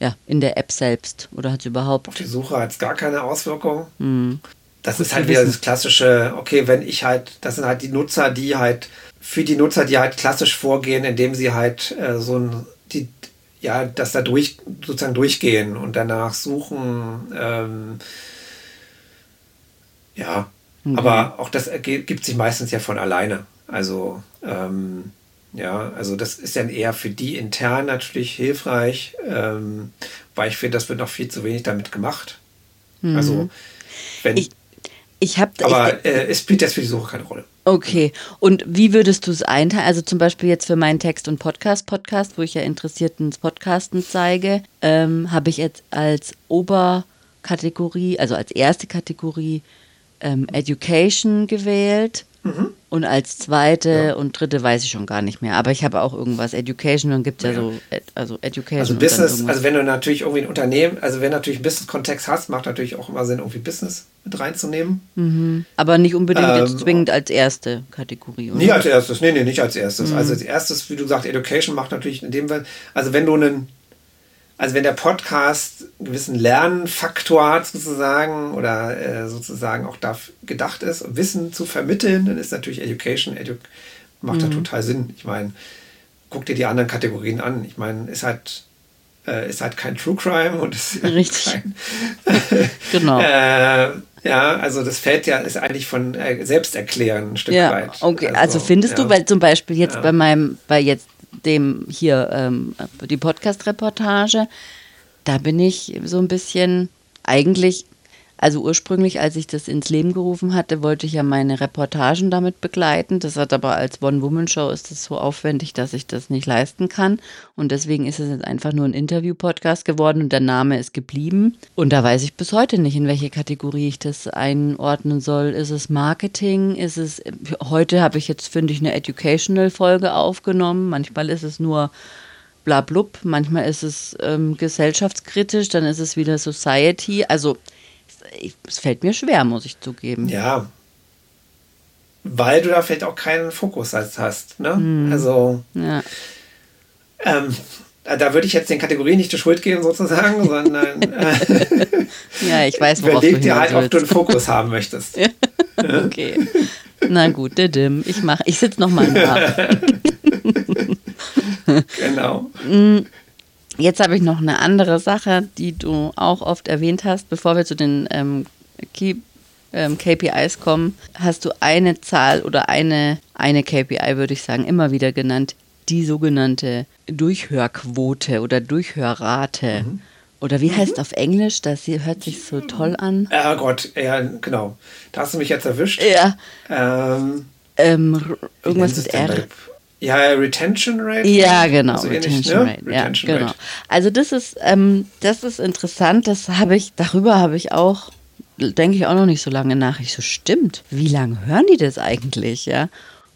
ja in der App selbst oder hat es Auf überhaupt die Suche hat es gar keine Auswirkung. hm, Das Gut ist halt wieder das klassische, okay, wenn ich halt, das sind halt die Nutzer, die halt, für die Nutzer, die halt klassisch vorgehen, indem sie halt äh, so ein, die, ja, das da durch, sozusagen durchgehen und danach suchen, ähm, ja, Mhm. aber auch das erge- gibt sich meistens ja von alleine. Also, ähm, ja, also das ist dann eher für die intern natürlich hilfreich, ähm, weil ich finde, das wird noch viel zu wenig damit gemacht. Also, wenn, Mhm. Ich- ich habe aber äh, es spielt jetzt für die Suche keine Rolle. Okay. Und wie würdest du es einteilen? Also zum Beispiel jetzt für meinen Text- und Podcast-Podcast, wo ich ja Interessierten Podcasten zeige, ähm, habe ich jetzt als Oberkategorie, also als erste Kategorie ähm, Education gewählt. Und als zweite Mhm. Ja. und dritte weiß ich schon gar nicht mehr. Aber ich habe auch irgendwas Education und gibt ja, so, ed- also Education. Also dann Business, also wenn du natürlich irgendwie ein Unternehmen, also wenn du natürlich einen Business-Kontext hast, macht natürlich auch immer Sinn, irgendwie Business mit reinzunehmen. Aber nicht unbedingt jetzt ähm, zwingend als erste Kategorie. Oder? Nie als erstes, nee, nee, nicht als erstes. Mhm. Also als erstes, wie du sagst, Education macht natürlich in dem Fall, also wenn du einen, also wenn der Podcast einen gewissen Lernfaktor hat sozusagen oder äh, sozusagen auch dafür gedacht ist, Wissen zu vermitteln, dann ist natürlich Education, Edu macht Mhm. da total Sinn. Ich meine, guck dir die anderen Kategorien an. Ich meine, ist halt, äh, ist halt kein True Crime und ist Richtig. kein, Genau. äh, ja, also das fällt ja, ist eigentlich von äh, Selbsterklären ein Stück Ja, weit. okay. Also, findest ja. du, weil zum Beispiel jetzt Ja. bei meinem, bei jetzt dem hier, ähm, die Podcast-Reportage, da bin ich so ein bisschen eigentlich, Also ursprünglich, als ich das ins Leben gerufen hatte, wollte ich ja meine Reportagen damit begleiten. Das hat aber als One-Woman-Show ist das so aufwendig, dass ich das nicht leisten kann. Und deswegen ist es jetzt einfach nur ein Interview-Podcast geworden und der Name ist geblieben. Und da weiß ich bis heute nicht, in welche Kategorie ich das einordnen soll. Ist es Marketing? Ist es, heute habe ich jetzt, finde ich, eine Educational-Folge aufgenommen. Manchmal ist es nur blablub, manchmal ist es ähm, gesellschaftskritisch, dann ist es wieder Society. Also es fällt mir schwer, muss ich zugeben. Ja. Weil du da vielleicht auch keinen Fokus hast. Ne? Hm. Also. Ja. Ähm, da würde ich jetzt den Kategorien nicht die Schuld geben, sozusagen, sondern. Äh, ja, ich weiß, worauf Überleg dir halt, ob du einen Fokus haben möchtest. okay. Na gut, didim. Ich mach, ich sitze nochmal nach. genau. Jetzt habe ich noch eine andere Sache, die du auch oft erwähnt hast, bevor wir zu den ähm, Key, ähm, KPIs kommen. Hast du eine Zahl oder eine, eine KPI, würde ich sagen, immer wieder genannt, die sogenannte Durchhörquote oder Durchhörrate. Mhm. Oder wie heißt mhm. auf Englisch? Das hört sich so toll an. Ja, Gott, ja, genau. Da hast du mich jetzt erwischt. Ja. Ähm, ähm, irgendwas mit R. Ja, Retention Rate. Ja, genau. So Retention ähnlich, ne? Rate. Retention ja, genau. Rate. Also das ist, ähm, das ist interessant. Das habe ich, darüber habe ich auch, denke ich auch noch nicht so lange nach. Ich so, stimmt. Wie lange hören die das eigentlich, ja?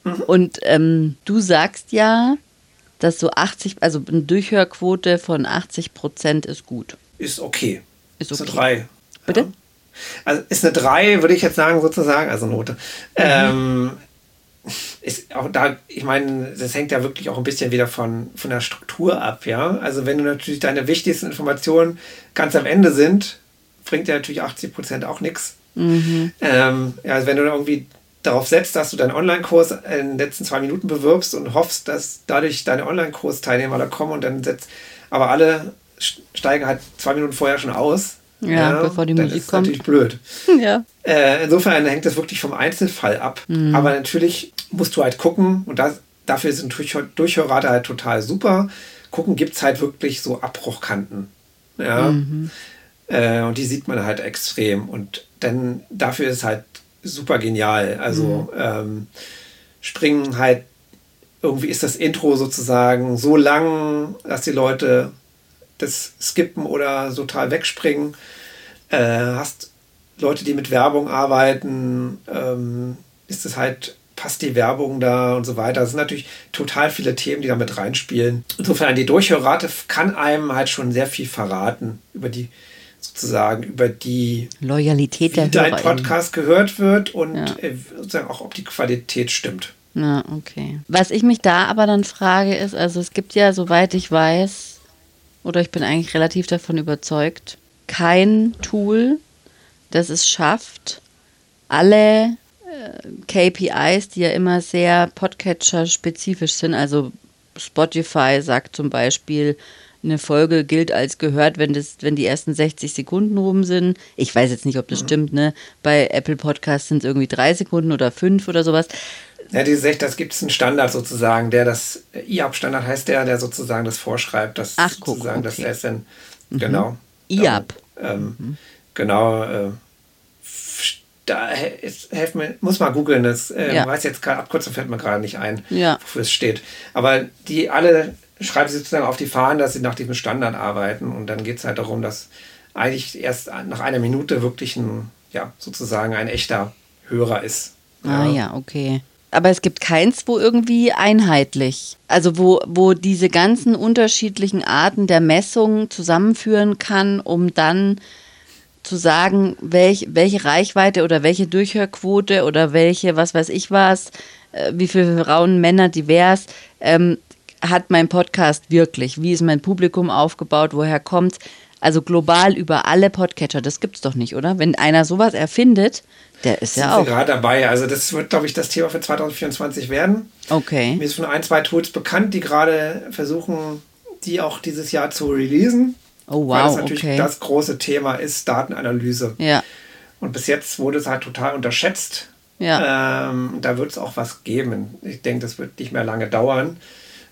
Mhm. Und ähm, du sagst ja, dass so 80, also eine Durchhörquote von 80 Prozent ist gut. Ist okay. Ist okay. Ist eine 3. Bitte? Ja. Also ist eine 3, würde ich jetzt sagen, sozusagen, also Note. Mhm. Ähm, ist auch da, ich meine, das hängt ja wirklich auch ein bisschen wieder von, von der Struktur ab, ja. Also wenn du natürlich deine wichtigsten Informationen ganz am Ende sind, bringt dir natürlich 80 Prozent auch nichts. Mhm. Ähm, ja, also wenn du irgendwie darauf setzt, dass du deinen Online-Kurs in den letzten zwei Minuten bewirbst und hoffst, dass dadurch deine Online-Kurs-Teilnehmer da kommen und dann setzt, aber alle steigen halt zwei Minuten vorher schon aus, ja, ja, bevor die dann Musik ist kommt. natürlich blöd. Ja. Äh, insofern hängt das wirklich vom Einzelfall ab. Mhm. Aber natürlich musst du halt gucken, und das, dafür sind Durchhörrate halt total super. Gucken, gibt es halt wirklich so Abbruchkanten. Ja. Mhm. Äh, und die sieht man halt extrem. Und dann dafür ist halt super genial. Also mhm. ähm, springen halt, irgendwie ist das Intro sozusagen so lang, dass die Leute das skippen oder total wegspringen. Äh, hast Leute, die mit Werbung arbeiten, ähm, ist es halt, passt die Werbung da und so weiter. Das sind natürlich total viele Themen, die da mit reinspielen. Insofern, die Durchhörrate kann einem halt schon sehr viel verraten über die sozusagen über die Loyalität der wie dein Podcast gehört wird und ja. Äh, sozusagen auch ob die Qualität stimmt. Ja, okay. Was ich mich da aber dann frage ist, also es gibt ja, soweit ich weiß, oder ich bin eigentlich relativ davon überzeugt, kein Tool, das es schafft, alle äh, KPIs, die ja immer sehr Podcatcher-spezifisch sind, also Spotify sagt zum Beispiel, eine Folge gilt als gehört, wenn, das, wenn die ersten 60 Sekunden rum sind. Ich weiß jetzt nicht, ob das mhm. stimmt, ne? Bei Apple Podcasts sind es irgendwie drei Sekunden oder fünf oder sowas. Ja, die sagt, das gibt es einen Standard sozusagen, der das, IAP-Standard heißt der, der sozusagen das vorschreibt, dass Ach, guck, sozusagen okay. das dann, mhm. genau. IAP. Ähm, mhm. Genau, äh, da helf mir, muss mal googeln, das äh, ja. weiß jetzt gerade, Abkürzung fällt mir gerade nicht ein, ja. wofür es steht. Aber die alle schreiben sie sozusagen auf die Fahnen, dass sie nach diesem Standard arbeiten und dann geht es halt darum, dass eigentlich erst nach einer Minute wirklich ein, ja, sozusagen ein echter Hörer ist. Ah ja, okay aber es gibt keins, wo irgendwie einheitlich, also wo, wo diese ganzen unterschiedlichen Arten der Messung zusammenführen kann, um dann zu sagen, welch, welche Reichweite oder welche Durchhörquote oder welche, was weiß ich was, äh, wie viele Frauen, Männer divers, ähm, hat mein Podcast wirklich? Wie ist mein Publikum aufgebaut? Woher kommt Also global über alle Podcatcher, das gibt es doch nicht, oder? Wenn einer sowas erfindet, der ist ja auch. gerade dabei. Also das wird, glaube ich, das Thema für 2024 werden. Okay. Mir ist von ein, zwei Tools bekannt, die gerade versuchen, die auch dieses Jahr zu releasen. Oh wow, weil das natürlich okay. das große Thema ist, Datenanalyse. Ja. Und bis jetzt wurde es halt total unterschätzt. Ja. Ähm, da wird es auch was geben. Ich denke, das wird nicht mehr lange dauern.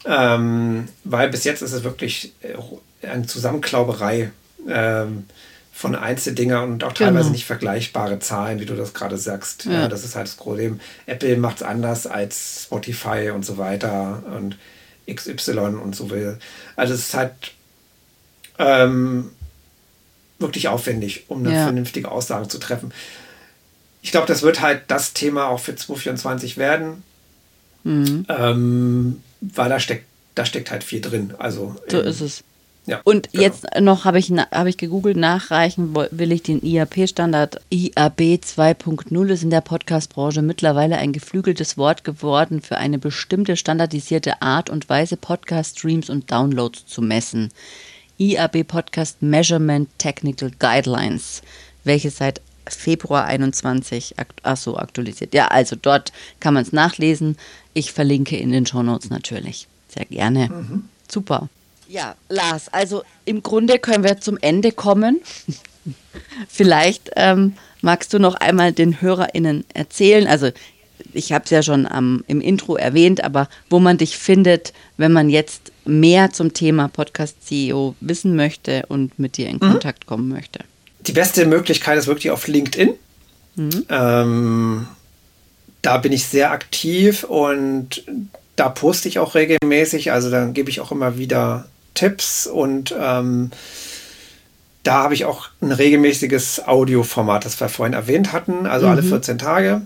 Ähm, weil bis jetzt ist es wirklich äh, eine Zusammenklauberei. Ähm, von Einzeldingern und auch teilweise Genau. nicht vergleichbare Zahlen, wie du das gerade sagst. Ja. Ja. das ist halt das Problem. Apple macht es anders als Spotify und so weiter und XY und so will. Also es ist halt ähm, wirklich aufwendig, um eine Ja. vernünftige Aussage zu treffen. Ich glaube, das wird halt das Thema auch für 2024 werden, Mhm. ähm, weil da steckt, da steckt halt viel drin. Also So ist es. Ja, Und genau. jetzt noch habe ich, habe ich gegoogelt, nachreichen will ich den IAP-Standard. IAB 2.0 ist in der Podcast-Branche mittlerweile ein geflügeltes Wort geworden für eine bestimmte standardisierte Art und Weise, Podcast-Streams und Downloads zu messen. IAB Podcast Measurement Technical Guidelines, welche seit Februar 21 akt so, aktualisiert. Ja, also dort kann man es nachlesen. Ich verlinke in den Shownotes natürlich. Sehr gerne. Super. Ja, Lars, also im Grunde können wir zum Ende kommen. Vielleicht ähm, magst du noch einmal den HörerInnen erzählen, also ich habe es ja schon am, im Intro erwähnt, aber wo man dich findet, wenn man jetzt mehr zum Thema Podcast CEO wissen möchte und mit dir in Kontakt kommen möchte. die beste Möglichkeit ist wirklich auf LinkedIn. Ähm, da bin ich sehr aktiv und da poste ich auch regelmäßig. Also dann gebe ich auch immer wieder Tipps und ähm, da habe ich auch ein regelmäßiges Audioformat, das wir vorhin erwähnt hatten. Also alle 14 Tage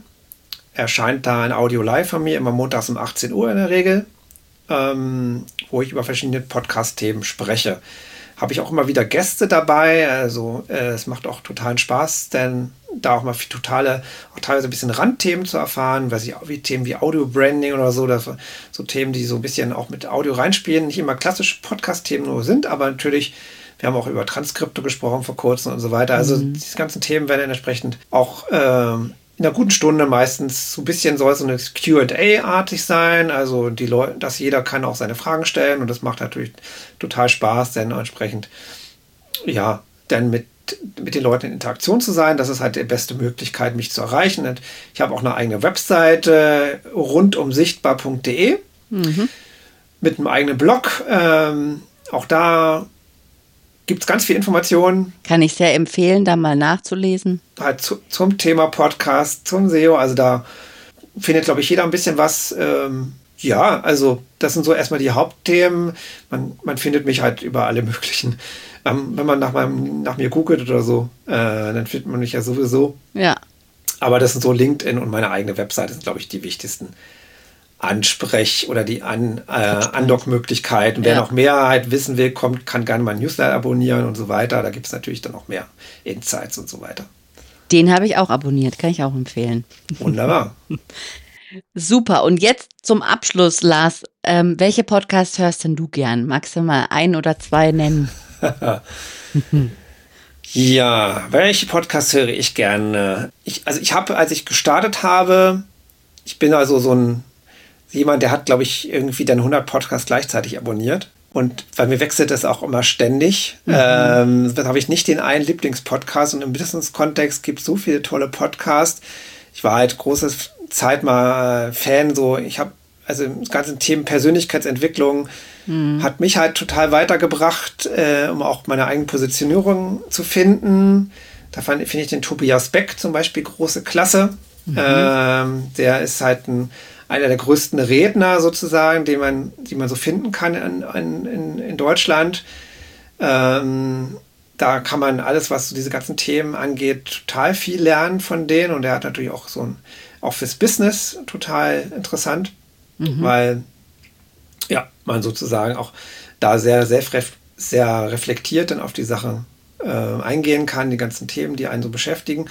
erscheint da ein Audio live von mir, immer montags um 18 Uhr in der Regel, ähm, wo ich über verschiedene Podcast-Themen spreche. Habe ich auch immer wieder Gäste dabei, also äh, es macht auch totalen Spaß, denn da auch mal viel totale, auch teilweise ein bisschen Randthemen zu erfahren, weiß ich, wie Themen wie Audio-Branding oder so, das, so Themen, die so ein bisschen auch mit Audio reinspielen, nicht immer klassische Podcast-Themen nur sind, aber natürlich, wir haben auch über Transkripte gesprochen vor kurzem und so weiter. Also diese ganzen Themen werden entsprechend auch ähm, in einer guten Stunde meistens so ein bisschen soll es so eine QA-artig sein. Also die Leute, dass jeder kann auch seine Fragen stellen und das macht natürlich total Spaß, denn entsprechend, ja, dann mit, mit den Leuten in Interaktion zu sein. Das ist halt die beste Möglichkeit, mich zu erreichen. Und ich habe auch eine eigene Webseite rundumsichtbar.de mit einem eigenen Blog. Ähm, auch da gibt es ganz viel Informationen Kann ich sehr empfehlen, da mal nachzulesen. halt zu, zum Thema Podcast, zum SEO. Also da findet, glaube ich, jeder ein bisschen was. Ähm, ja, also das sind so erstmal die Hauptthemen. Man, man findet mich halt über alle möglichen. Ähm, wenn man nach, meinem, nach mir googelt oder so, äh, dann findet man mich ja sowieso. Ja, Aber das sind so LinkedIn und meine eigene Webseite sind, glaube ich, die wichtigsten Ansprech- oder die An, äh, Andock-Möglichkeiten. Wer Ja. noch mehr halt wissen will, kommt, kann gerne mein Newsletter abonnieren und so weiter. Da gibt es natürlich dann auch mehr Insights und so weiter. den habe ich auch abonniert, kann ich auch empfehlen. Wunderbar. Super. Und jetzt zum Abschluss, Lars. Ähm, welche Podcasts hörst denn du gern? Magst du mal ein oder zwei nennen? Ja, welche Podcasts höre ich gerne? Ich, also ich habe, als ich gestartet habe, ich bin also so ein jemand, der hat, glaube ich, irgendwie dann 100 Podcasts gleichzeitig abonniert. Und bei mir wechselt das auch immer ständig. Ähm, dann habe ich nicht den einen Lieblingspodcast und im Business-Kontext gibt es so viele tolle Podcasts. Ich war halt große Zeit mal Fan, so ich habe also das ganze Thema Persönlichkeitsentwicklung hat mich halt total weitergebracht, äh, um auch meine eigene Positionierung zu finden. Da fand- finde ich den Tobias Beck zum Beispiel große Klasse. Ähm, der ist halt ein, einer der größten Redner sozusagen, den man, die man so finden kann in, in, in, Deutschland. Ähm, da kann man alles, was so diese ganzen Themen angeht, total viel lernen von denen. Und er hat natürlich auch so ein, auch fürs Business total interessant, weil ja, man sozusagen auch da sehr, sehr, sehr reflektiert dann auf die Sache äh, eingehen kann, die ganzen Themen, die einen so beschäftigen.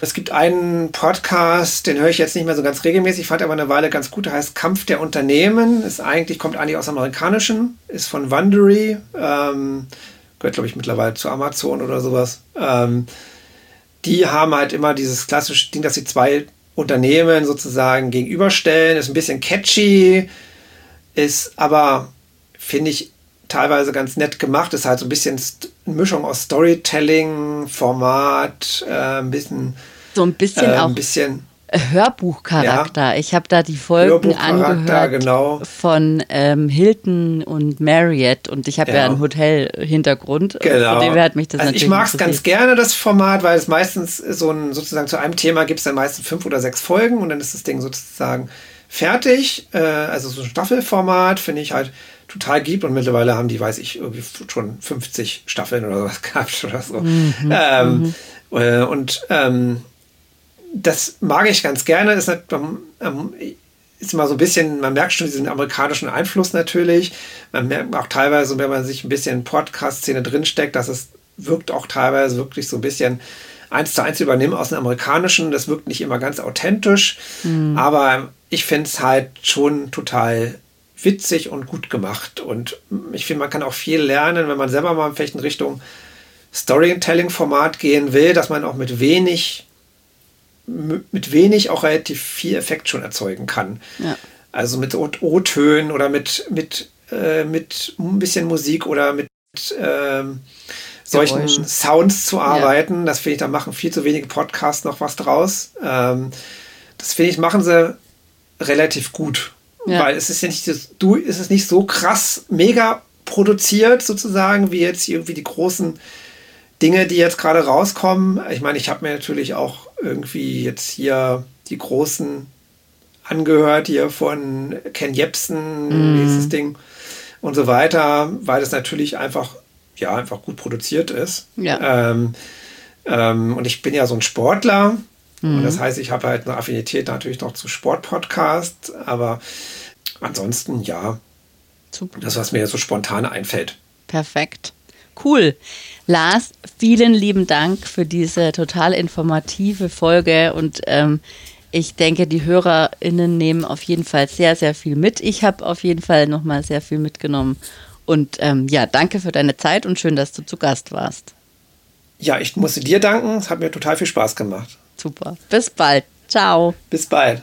Es gibt einen Podcast, den höre ich jetzt nicht mehr so ganz regelmäßig, fand aber eine Weile ganz gut, der heißt Kampf der Unternehmen. Ist eigentlich, kommt eigentlich aus Amerikanischen, ist von Wondery, ähm, gehört, glaube ich, mittlerweile zu Amazon oder sowas. Ähm, die haben halt immer dieses klassische Ding, dass sie zwei Unternehmen sozusagen gegenüberstellen. Ist ein bisschen catchy, ist aber, finde ich, teilweise ganz nett gemacht. Ist halt so ein bisschen eine Mischung aus Storytelling, Format, äh, ein bisschen, So ein bisschen äh, auch ein bisschen Hörbuchcharakter. Ja. Ich habe da die Folgen angehört genau. von ähm, Hilton und Marriott und ich habe ja. ja einen Hotel-Hintergrund. Genau. Von dem hat mich das also ich mag es ganz gerne, das Format, weil es meistens so ein, sozusagen zu einem Thema gibt es dann meistens fünf oder sechs Folgen und dann ist das Ding sozusagen fertig. Äh, also so ein Staffelformat finde ich halt total gibt und mittlerweile haben die, weiß ich, irgendwie schon 50 Staffeln oder was gehabt oder so. Mhm, ähm, mhm. Äh, und ähm, das mag ich ganz gerne. Ist, ähm, ist immer so ein bisschen, man merkt schon diesen amerikanischen Einfluss natürlich. Man merkt auch teilweise, wenn man sich ein bisschen in Podcast-Szene drinsteckt, dass es wirkt auch teilweise wirklich so ein bisschen eins zu eins übernehmen aus dem amerikanischen. Das wirkt nicht immer ganz authentisch, mhm. aber ich finde es halt schon total witzig und gut gemacht. Und ich finde, man kann auch viel lernen, wenn man selber mal vielleicht in Richtung Storytelling-Format gehen will, dass man auch mit wenig mit wenig auch relativ viel Effekt schon erzeugen kann. Ja. Also mit O-Tönen oder mit, mit, äh, mit ein bisschen Musik oder mit ähm, solchen Geräuschen. Sounds zu arbeiten. Ja. Das finde ich, da machen viel zu wenige Podcasts noch was draus. Ähm, das finde ich, machen sie relativ gut. Ja. Weil es ist ja nicht, du, ist es nicht so krass mega produziert sozusagen, wie jetzt irgendwie die großen Dinge, die jetzt gerade rauskommen. Ich meine, ich habe mir natürlich auch irgendwie jetzt hier die großen angehört, hier von Ken Jebsen, mm. dieses Ding und so weiter, weil das natürlich einfach, ja, einfach gut produziert ist. Ja. Ähm, ähm, und ich bin ja so ein Sportler. Mm. Und das mhm. heißt, ich habe halt eine Affinität natürlich noch zu Sportpodcasts, aber ansonsten ja. Super. Das, was mir jetzt so spontan einfällt. Perfekt. Cool. Lars, vielen lieben Dank für diese total informative Folge und ähm, ich denke, die HörerInnen nehmen auf jeden Fall sehr, sehr viel mit. Ich habe auf jeden Fall nochmal sehr viel mitgenommen. Und ähm, ja, danke für deine Zeit und schön, dass du zu Gast warst. Ja, ich musste dir danken. Es hat mir total viel Spaß gemacht. Super. Bis bald. Ciao. Bis bald.